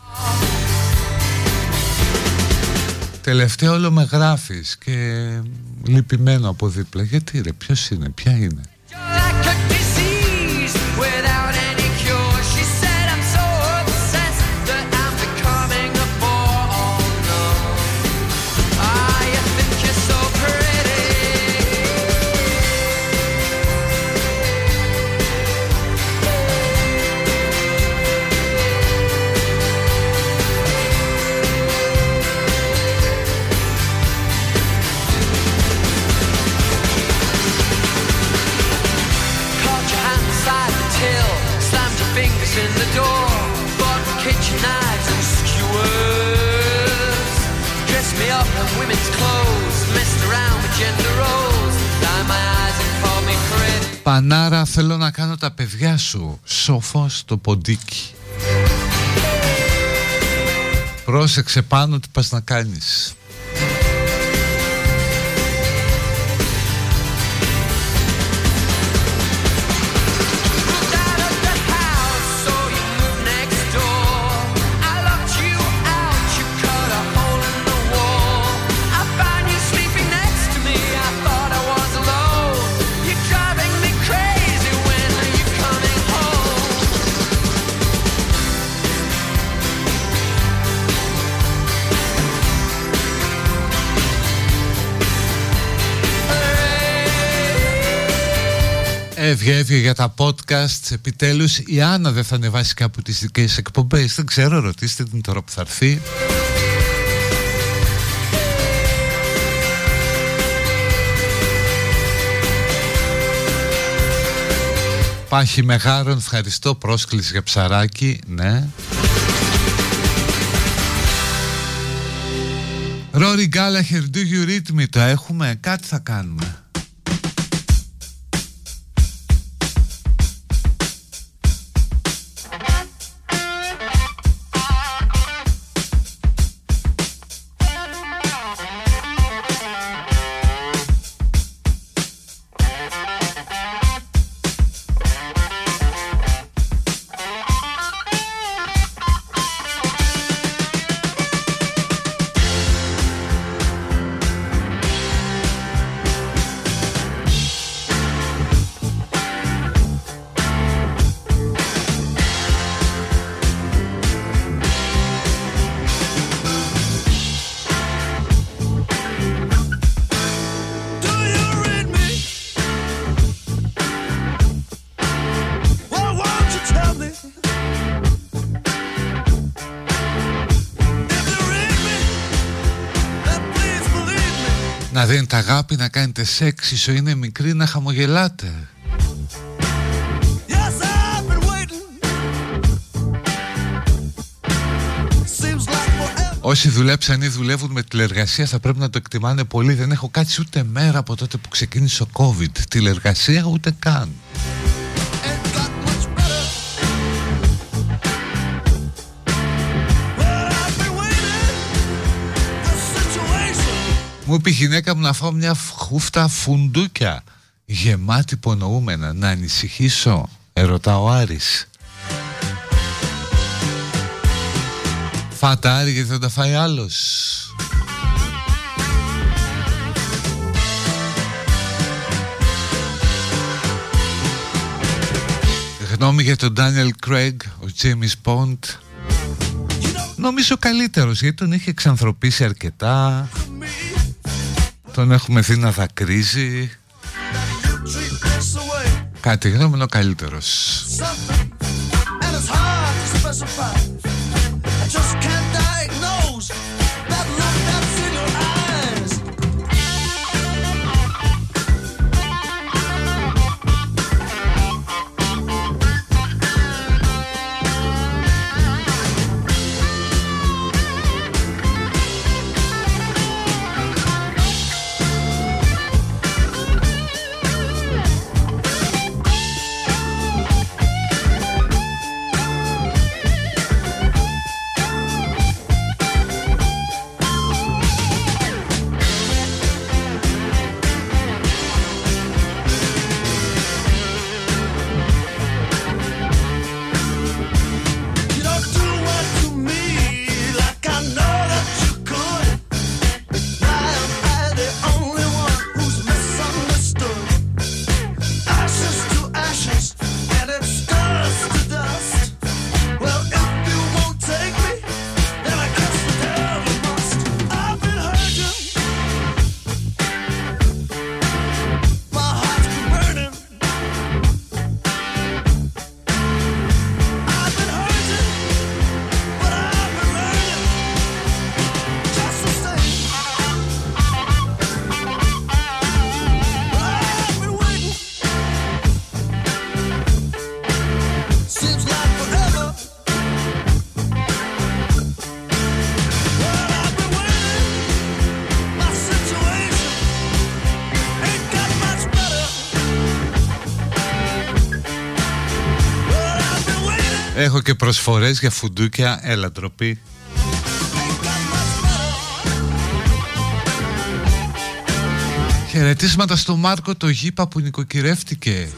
Τελευταίο όλο με γράφεις και λυπημένο από δίπλα. Γιατί ρε, ποιος είναι, ποια είναι; Πανάρα θέλω να κάνω τα παιδιά σου. Σόφο στο ποντίκι. Πρόσεξε πάνω τι πας να κάνεις Έβγε, έβγε για τα podcast. Επιτέλους η Άννα δεν θα ανεβάσει κάπου τις δικές εκπομπές. Δεν ξέρω, ρωτήστε την τώρα που θα έρθει. Πάχη Μεγάρων, ευχαριστώ. Πρόσκληση για ψαράκι, ναι. Ρόρι Γκάλαχερ, do you read me, το έχουμε, κάτι θα κάνουμε αγάπη, να κάνετε σεξ, η ζωή είναι μικρή, να χαμογελάτε. Yes, I've been waiting. Seems like forever. Όσοι δουλέψαν ή δουλεύουν με τηλεργασία θα πρέπει να το εκτιμάνε πολύ. Δεν έχω κάτσει ούτε μέρα από τότε που ξεκίνησε ο COVID. Τηλεργασία ούτε καν. Μου είπε η γυναίκα μου να φάω μια χούφτα φουντούκια γεμάτη υπονοούμενα. Να ανησυχήσω. Ερωτά ο Άρης. Φάτα Άρη γιατί θα τα φάει άλλος. Γνώμη για τον Daniel Craig, ο James Bond. Νομίζω καλύτερος γιατί τον έχει εξανθρωπίσει αρκετά. Τον έχουμε δει να δακρύζει. Κάτι γνώμη είναι ο καλύτερος. Έχω και προσφορές για φουντούκια, έλα ντροπή. Χαιρετίσματα στο Μάρκο το γήπα που νοικοκυρεύτηκε.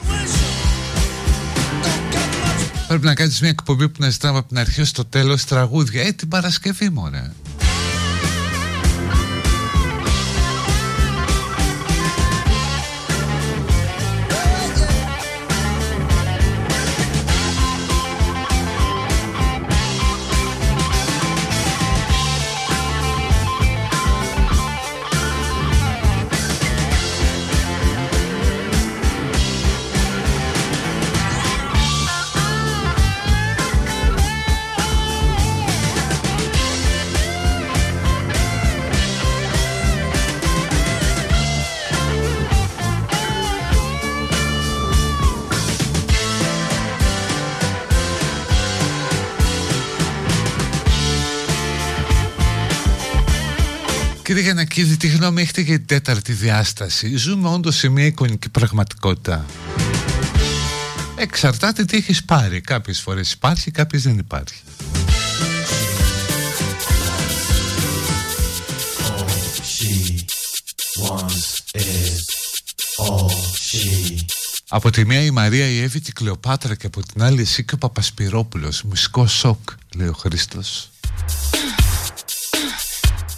Πρέπει να κάνεις μια εκπομπή που να ζητάμε από την αρχή στο τέλος τραγούδια. Ε, την Παρασκευή μωρέ. Κύριε Γιανακίδη, τι γνώμη έχετε για την τέταρτη διάσταση. Ζούμε όντως σε μια εικονική πραγματικότητα. Εξαρτάται τι έχεις πάρει. Κάποιες φορές υπάρχει, κάποιες δεν υπάρχει. She wants is all she Από τη μία η Μαρία, η Εύη και η Κλεοπάτρα και από την άλλη εσύ και ο Παπασπυρόπουλος. Μουσικό σοκ, λέει ο Χρήστος.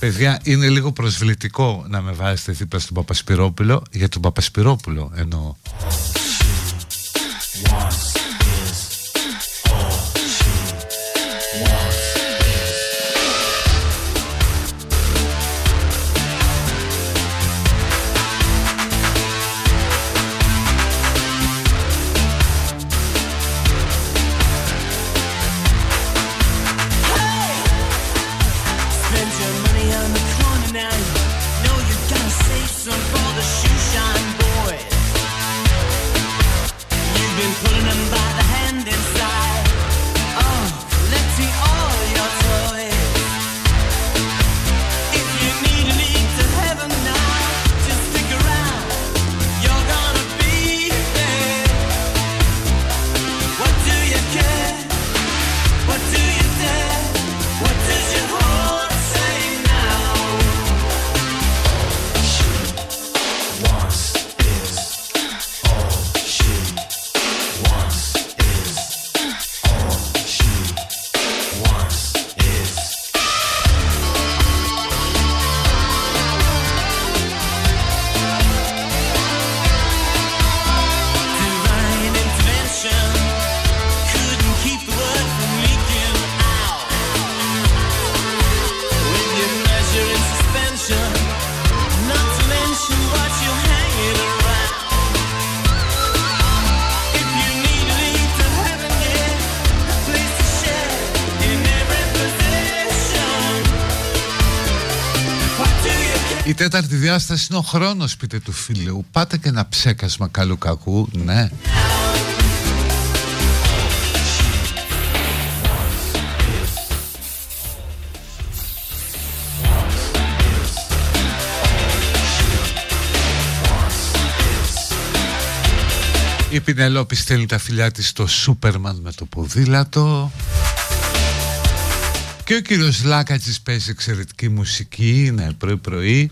Παιδιά, είναι λίγο προσβλητικό να με βάζετε δίπλα στον Παπασπυρόπουλο για τον Παπασπυρόπουλο εννοώ. wants Η τέταρτη διάσταση είναι ο χρόνος πείτε του φίλου. Πάτε και ένα ψέκασμα καλού κακού Ναι. Η Πινελόπης στέλνει τα φιλιά της στο Σούπερμαν με το ποδήλατο. Και ο κύριος Λάκατζης παίζει εξαιρετική μουσική Είναι πρωί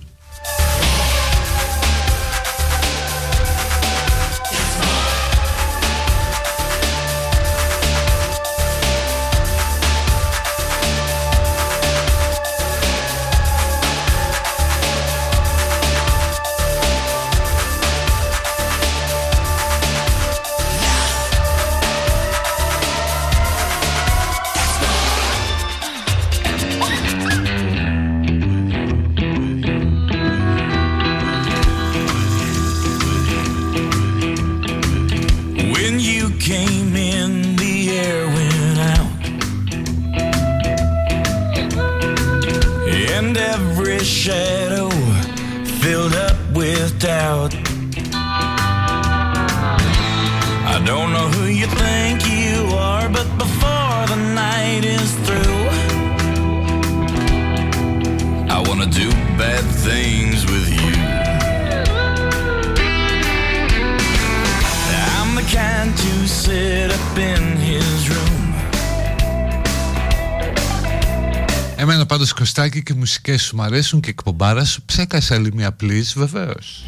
σου μ' αρέσουν και εκπομπάρα σου. Ψέκασε άλλη μια πλής βεβαίως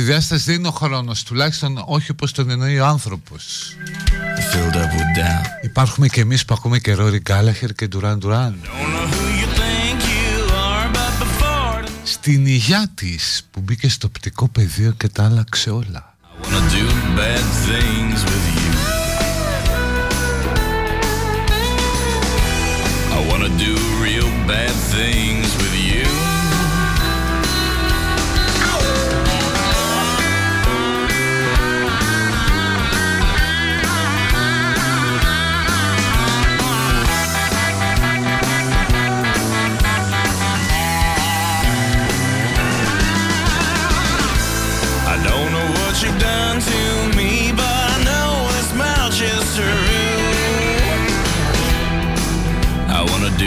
Η τέταρτη διάσταση δεν είναι ο χρόνος Τουλάχιστον όχι όπως τον εννοεί ο άνθρωπος Filled up with doubt. Υπάρχουμε και εμείς που ακούμε και Ρόρι Γκάλαχερ και Ντουράν Ντουράν Think you are, but before Στην υγειά της που μπήκε στο οπτικό πεδίο και τα άλλαξε όλα I wanna do bad things with you. I wanna do real bad things with you.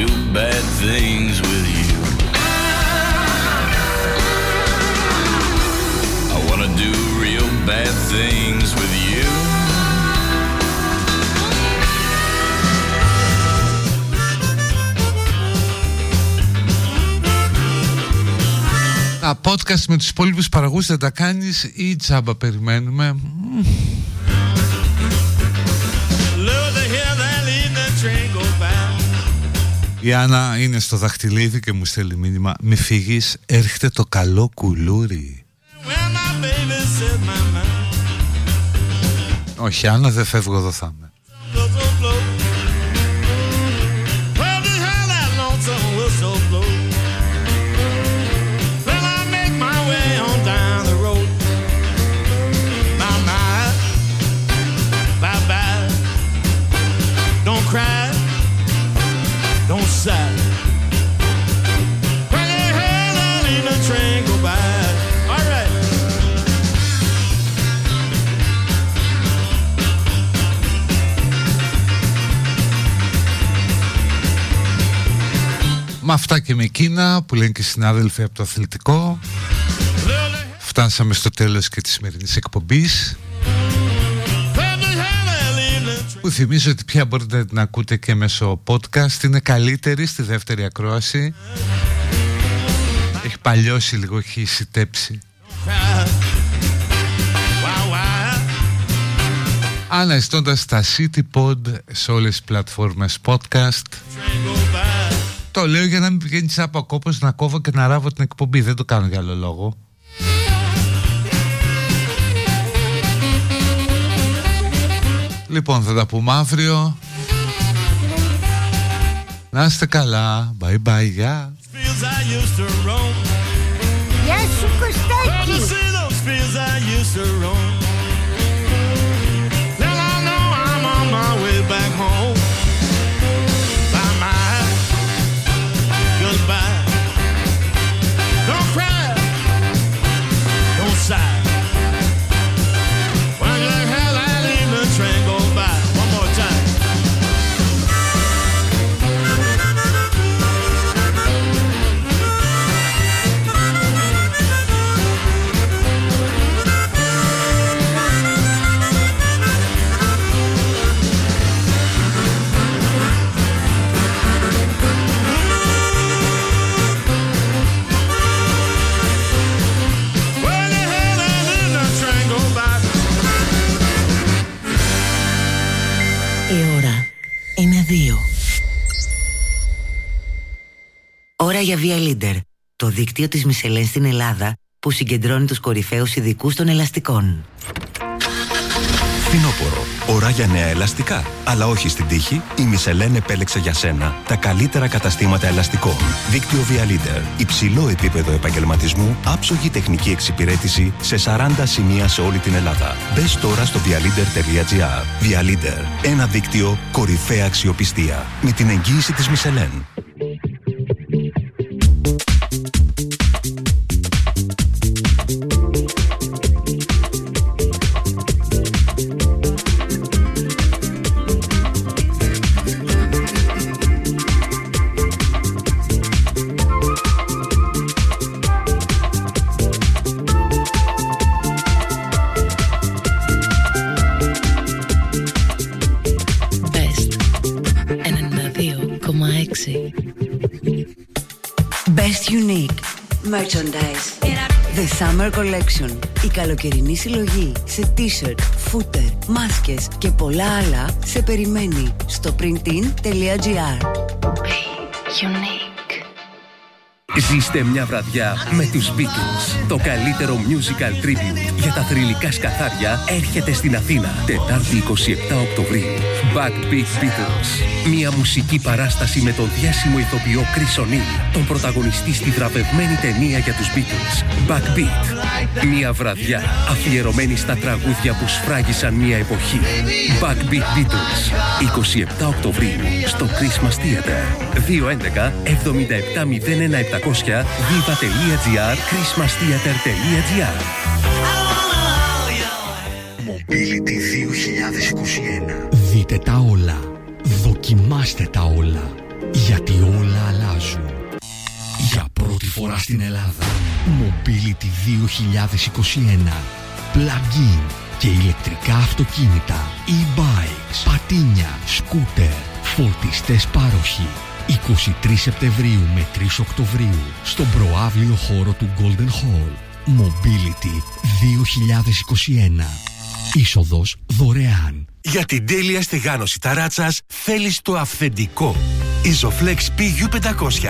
Do bad things with you. I wanna do real bad things with you. Τα podcast με τους υπόλοιπους παραγωγούς δεν τα κάνεις ή τζάμπα περιμένουμε Η Άννα είναι στο δαχτυλίδι και μου στέλνει μήνυμα Μη φύγεις, έρχεται το καλό κουλούρι Well, my baby said my mind. Όχι Άννα δεν φεύγω εδώ θα είμαι Με αυτά και με εκείνα που λένε και οι συνάδελφοι από το αθλητικό. Φτάσαμε στο τέλος και της σημερινής εκπομπής. Που θυμίζω ότι πια μπορείτε να την ακούτε και μέσω podcast. Είναι καλύτερη στη δεύτερη ακρόαση. Έχει παλιώσει λίγο, έχει σιτέψει αναζητώντας τα CityPod σε όλες τις πλατφόρμες podcast. Το λέω για να μην πηγαίνει σαν από κόπος να κόβω και να ράβω την εκπομπή. Δεν το κάνω για άλλο λόγο. Λοιπόν, θα τα πούμε αύριο. Να είστε καλά. Bye bye, γεια. Fields I used to roam. Γεια σου για Via Leader, το δίκτυο της Μισελέν στην Ελλάδα που συγκεντρώνει τους κορυφαίους ειδικούς των ελαστικών. Φθινόπωρο. Ώρα για νέα ελαστικά. Αλλά όχι στην τύχη, η Μισελέν επέλεξε για σένα τα καλύτερα καταστήματα ελαστικών. Δίκτυο Via Leader. Υψηλό επίπεδο επαγγελματισμού, άψογη τεχνική εξυπηρέτηση σε 40 σημεία σε όλη την Ελλάδα. Μπες τώρα στο vialeader.gr. Via Leader. Ένα δίκτυο κορυφαία αξιοπιστία. Με την εγγύηση της Μισελέν. Summer Collection Η καλοκαιρινή συλλογή σε t-shirt, footer, μάσκες και πολλά άλλα σε περιμένει στο printin.gr Unique Ζήστε μια βραδιά με τους Beatles. Το καλύτερο musical tribute για τα θρηλυκά σκαθάρια έρχεται στην Αθήνα. Τετάρτη 27 Οκτωβρίου. Backbeat Beatles. Μια μουσική παράσταση με τον διάσημο ηθοποιό Chris O'Neill, τον πρωταγωνιστή στη βραβευμένη ταινία για τους Beatles. Backbeat. Μια βραδιά αφιερωμένη στα τραγούδια που σφράγισαν μια εποχή. Backbeat Beatles. 27 Οκτωβρίου στο Christmas Theater. 211 77 700 viva.gr christmastheater.gr Mobility 2021. Δείτε τα όλα. Δοκιμάστε τα όλα. Γιατί όλα αλλάζουν. Για πρώτη φορά στην Ελλάδα. Mobility 2021. Plug-in και ηλεκτρικά αυτοκίνητα, e-bikes, πατίνια, σκούτερ, φορτιστές πάροχοι. 23 Σεπτεμβρίου με 3 Οκτωβρίου στον προάβλιο χώρο του Golden Hall. Mobility 2021. Είσοδος δωρεάν. Για την τέλεια στεγάνωση ταράτσας θέλεις το αυθεντικό. Isoflex PU500.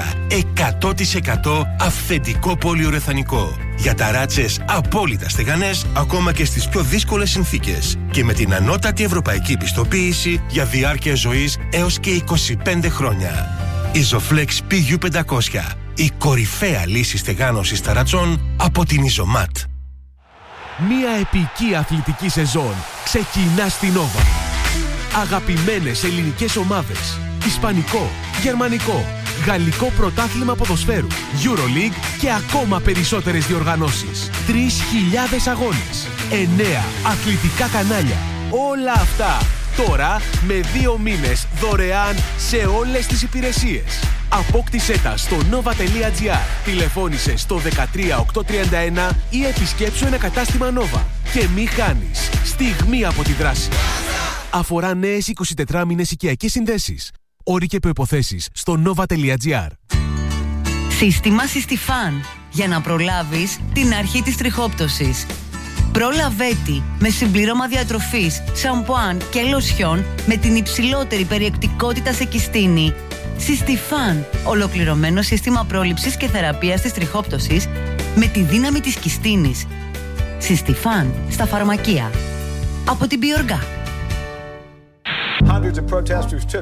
100% αυθεντικό πολυουρεθανικό. Για ταράτσες απόλυτα στεγανές ακόμα και στις πιο δύσκολες συνθήκες. Και με την ανώτατη ευρωπαϊκή πιστοποίηση για διάρκεια ζωής έως και 25 χρόνια. Isoflex PU500. Η κορυφαία λύση στεγάνωσης ταρατσών από την Isomat. Μία επική αθλητική σεζόν ξεκινά στην Nova. Αγαπημένες ελληνικές ομάδες. Ισπανικό, γερμανικό, γαλλικό πρωτάθλημα ποδοσφαίρου, Euroleague και ακόμα περισσότερες διοργανώσεις. 3.000 αγώνες, 9 αθλητικά κανάλια. Όλα αυτά τώρα με δύο μήνες δωρεάν σε όλες τις υπηρεσίες. Απόκτησέ τα στο nova.gr. Τηλεφώνησε στο 13831 ή επισκέψου ένα κατάστημα Nova. Και μη χάνεις. Στιγμή από τη δράση. Αφορά νέες 24 μήνες οικιακές συνδέσεις. Όροι και προϋποθέσεις στο nova.gr. Σύστημα Συστιφάν για να προλάβεις την αρχή της τριχόπτωσης. Προλαβέτη με συμπλήρωμα διατροφής, σαμπουάν και λοσιόν με την υψηλότερη περιεκτικότητα σε κυστίνη. Συστιφάν, ολοκληρωμένο σύστημα πρόληψης και θεραπείας της τριχόπτωσης με τη δύναμη της κυστίνης. Συστιφάν στα φαρμακεία. Από την Πιοργά. Hundreds of protesters took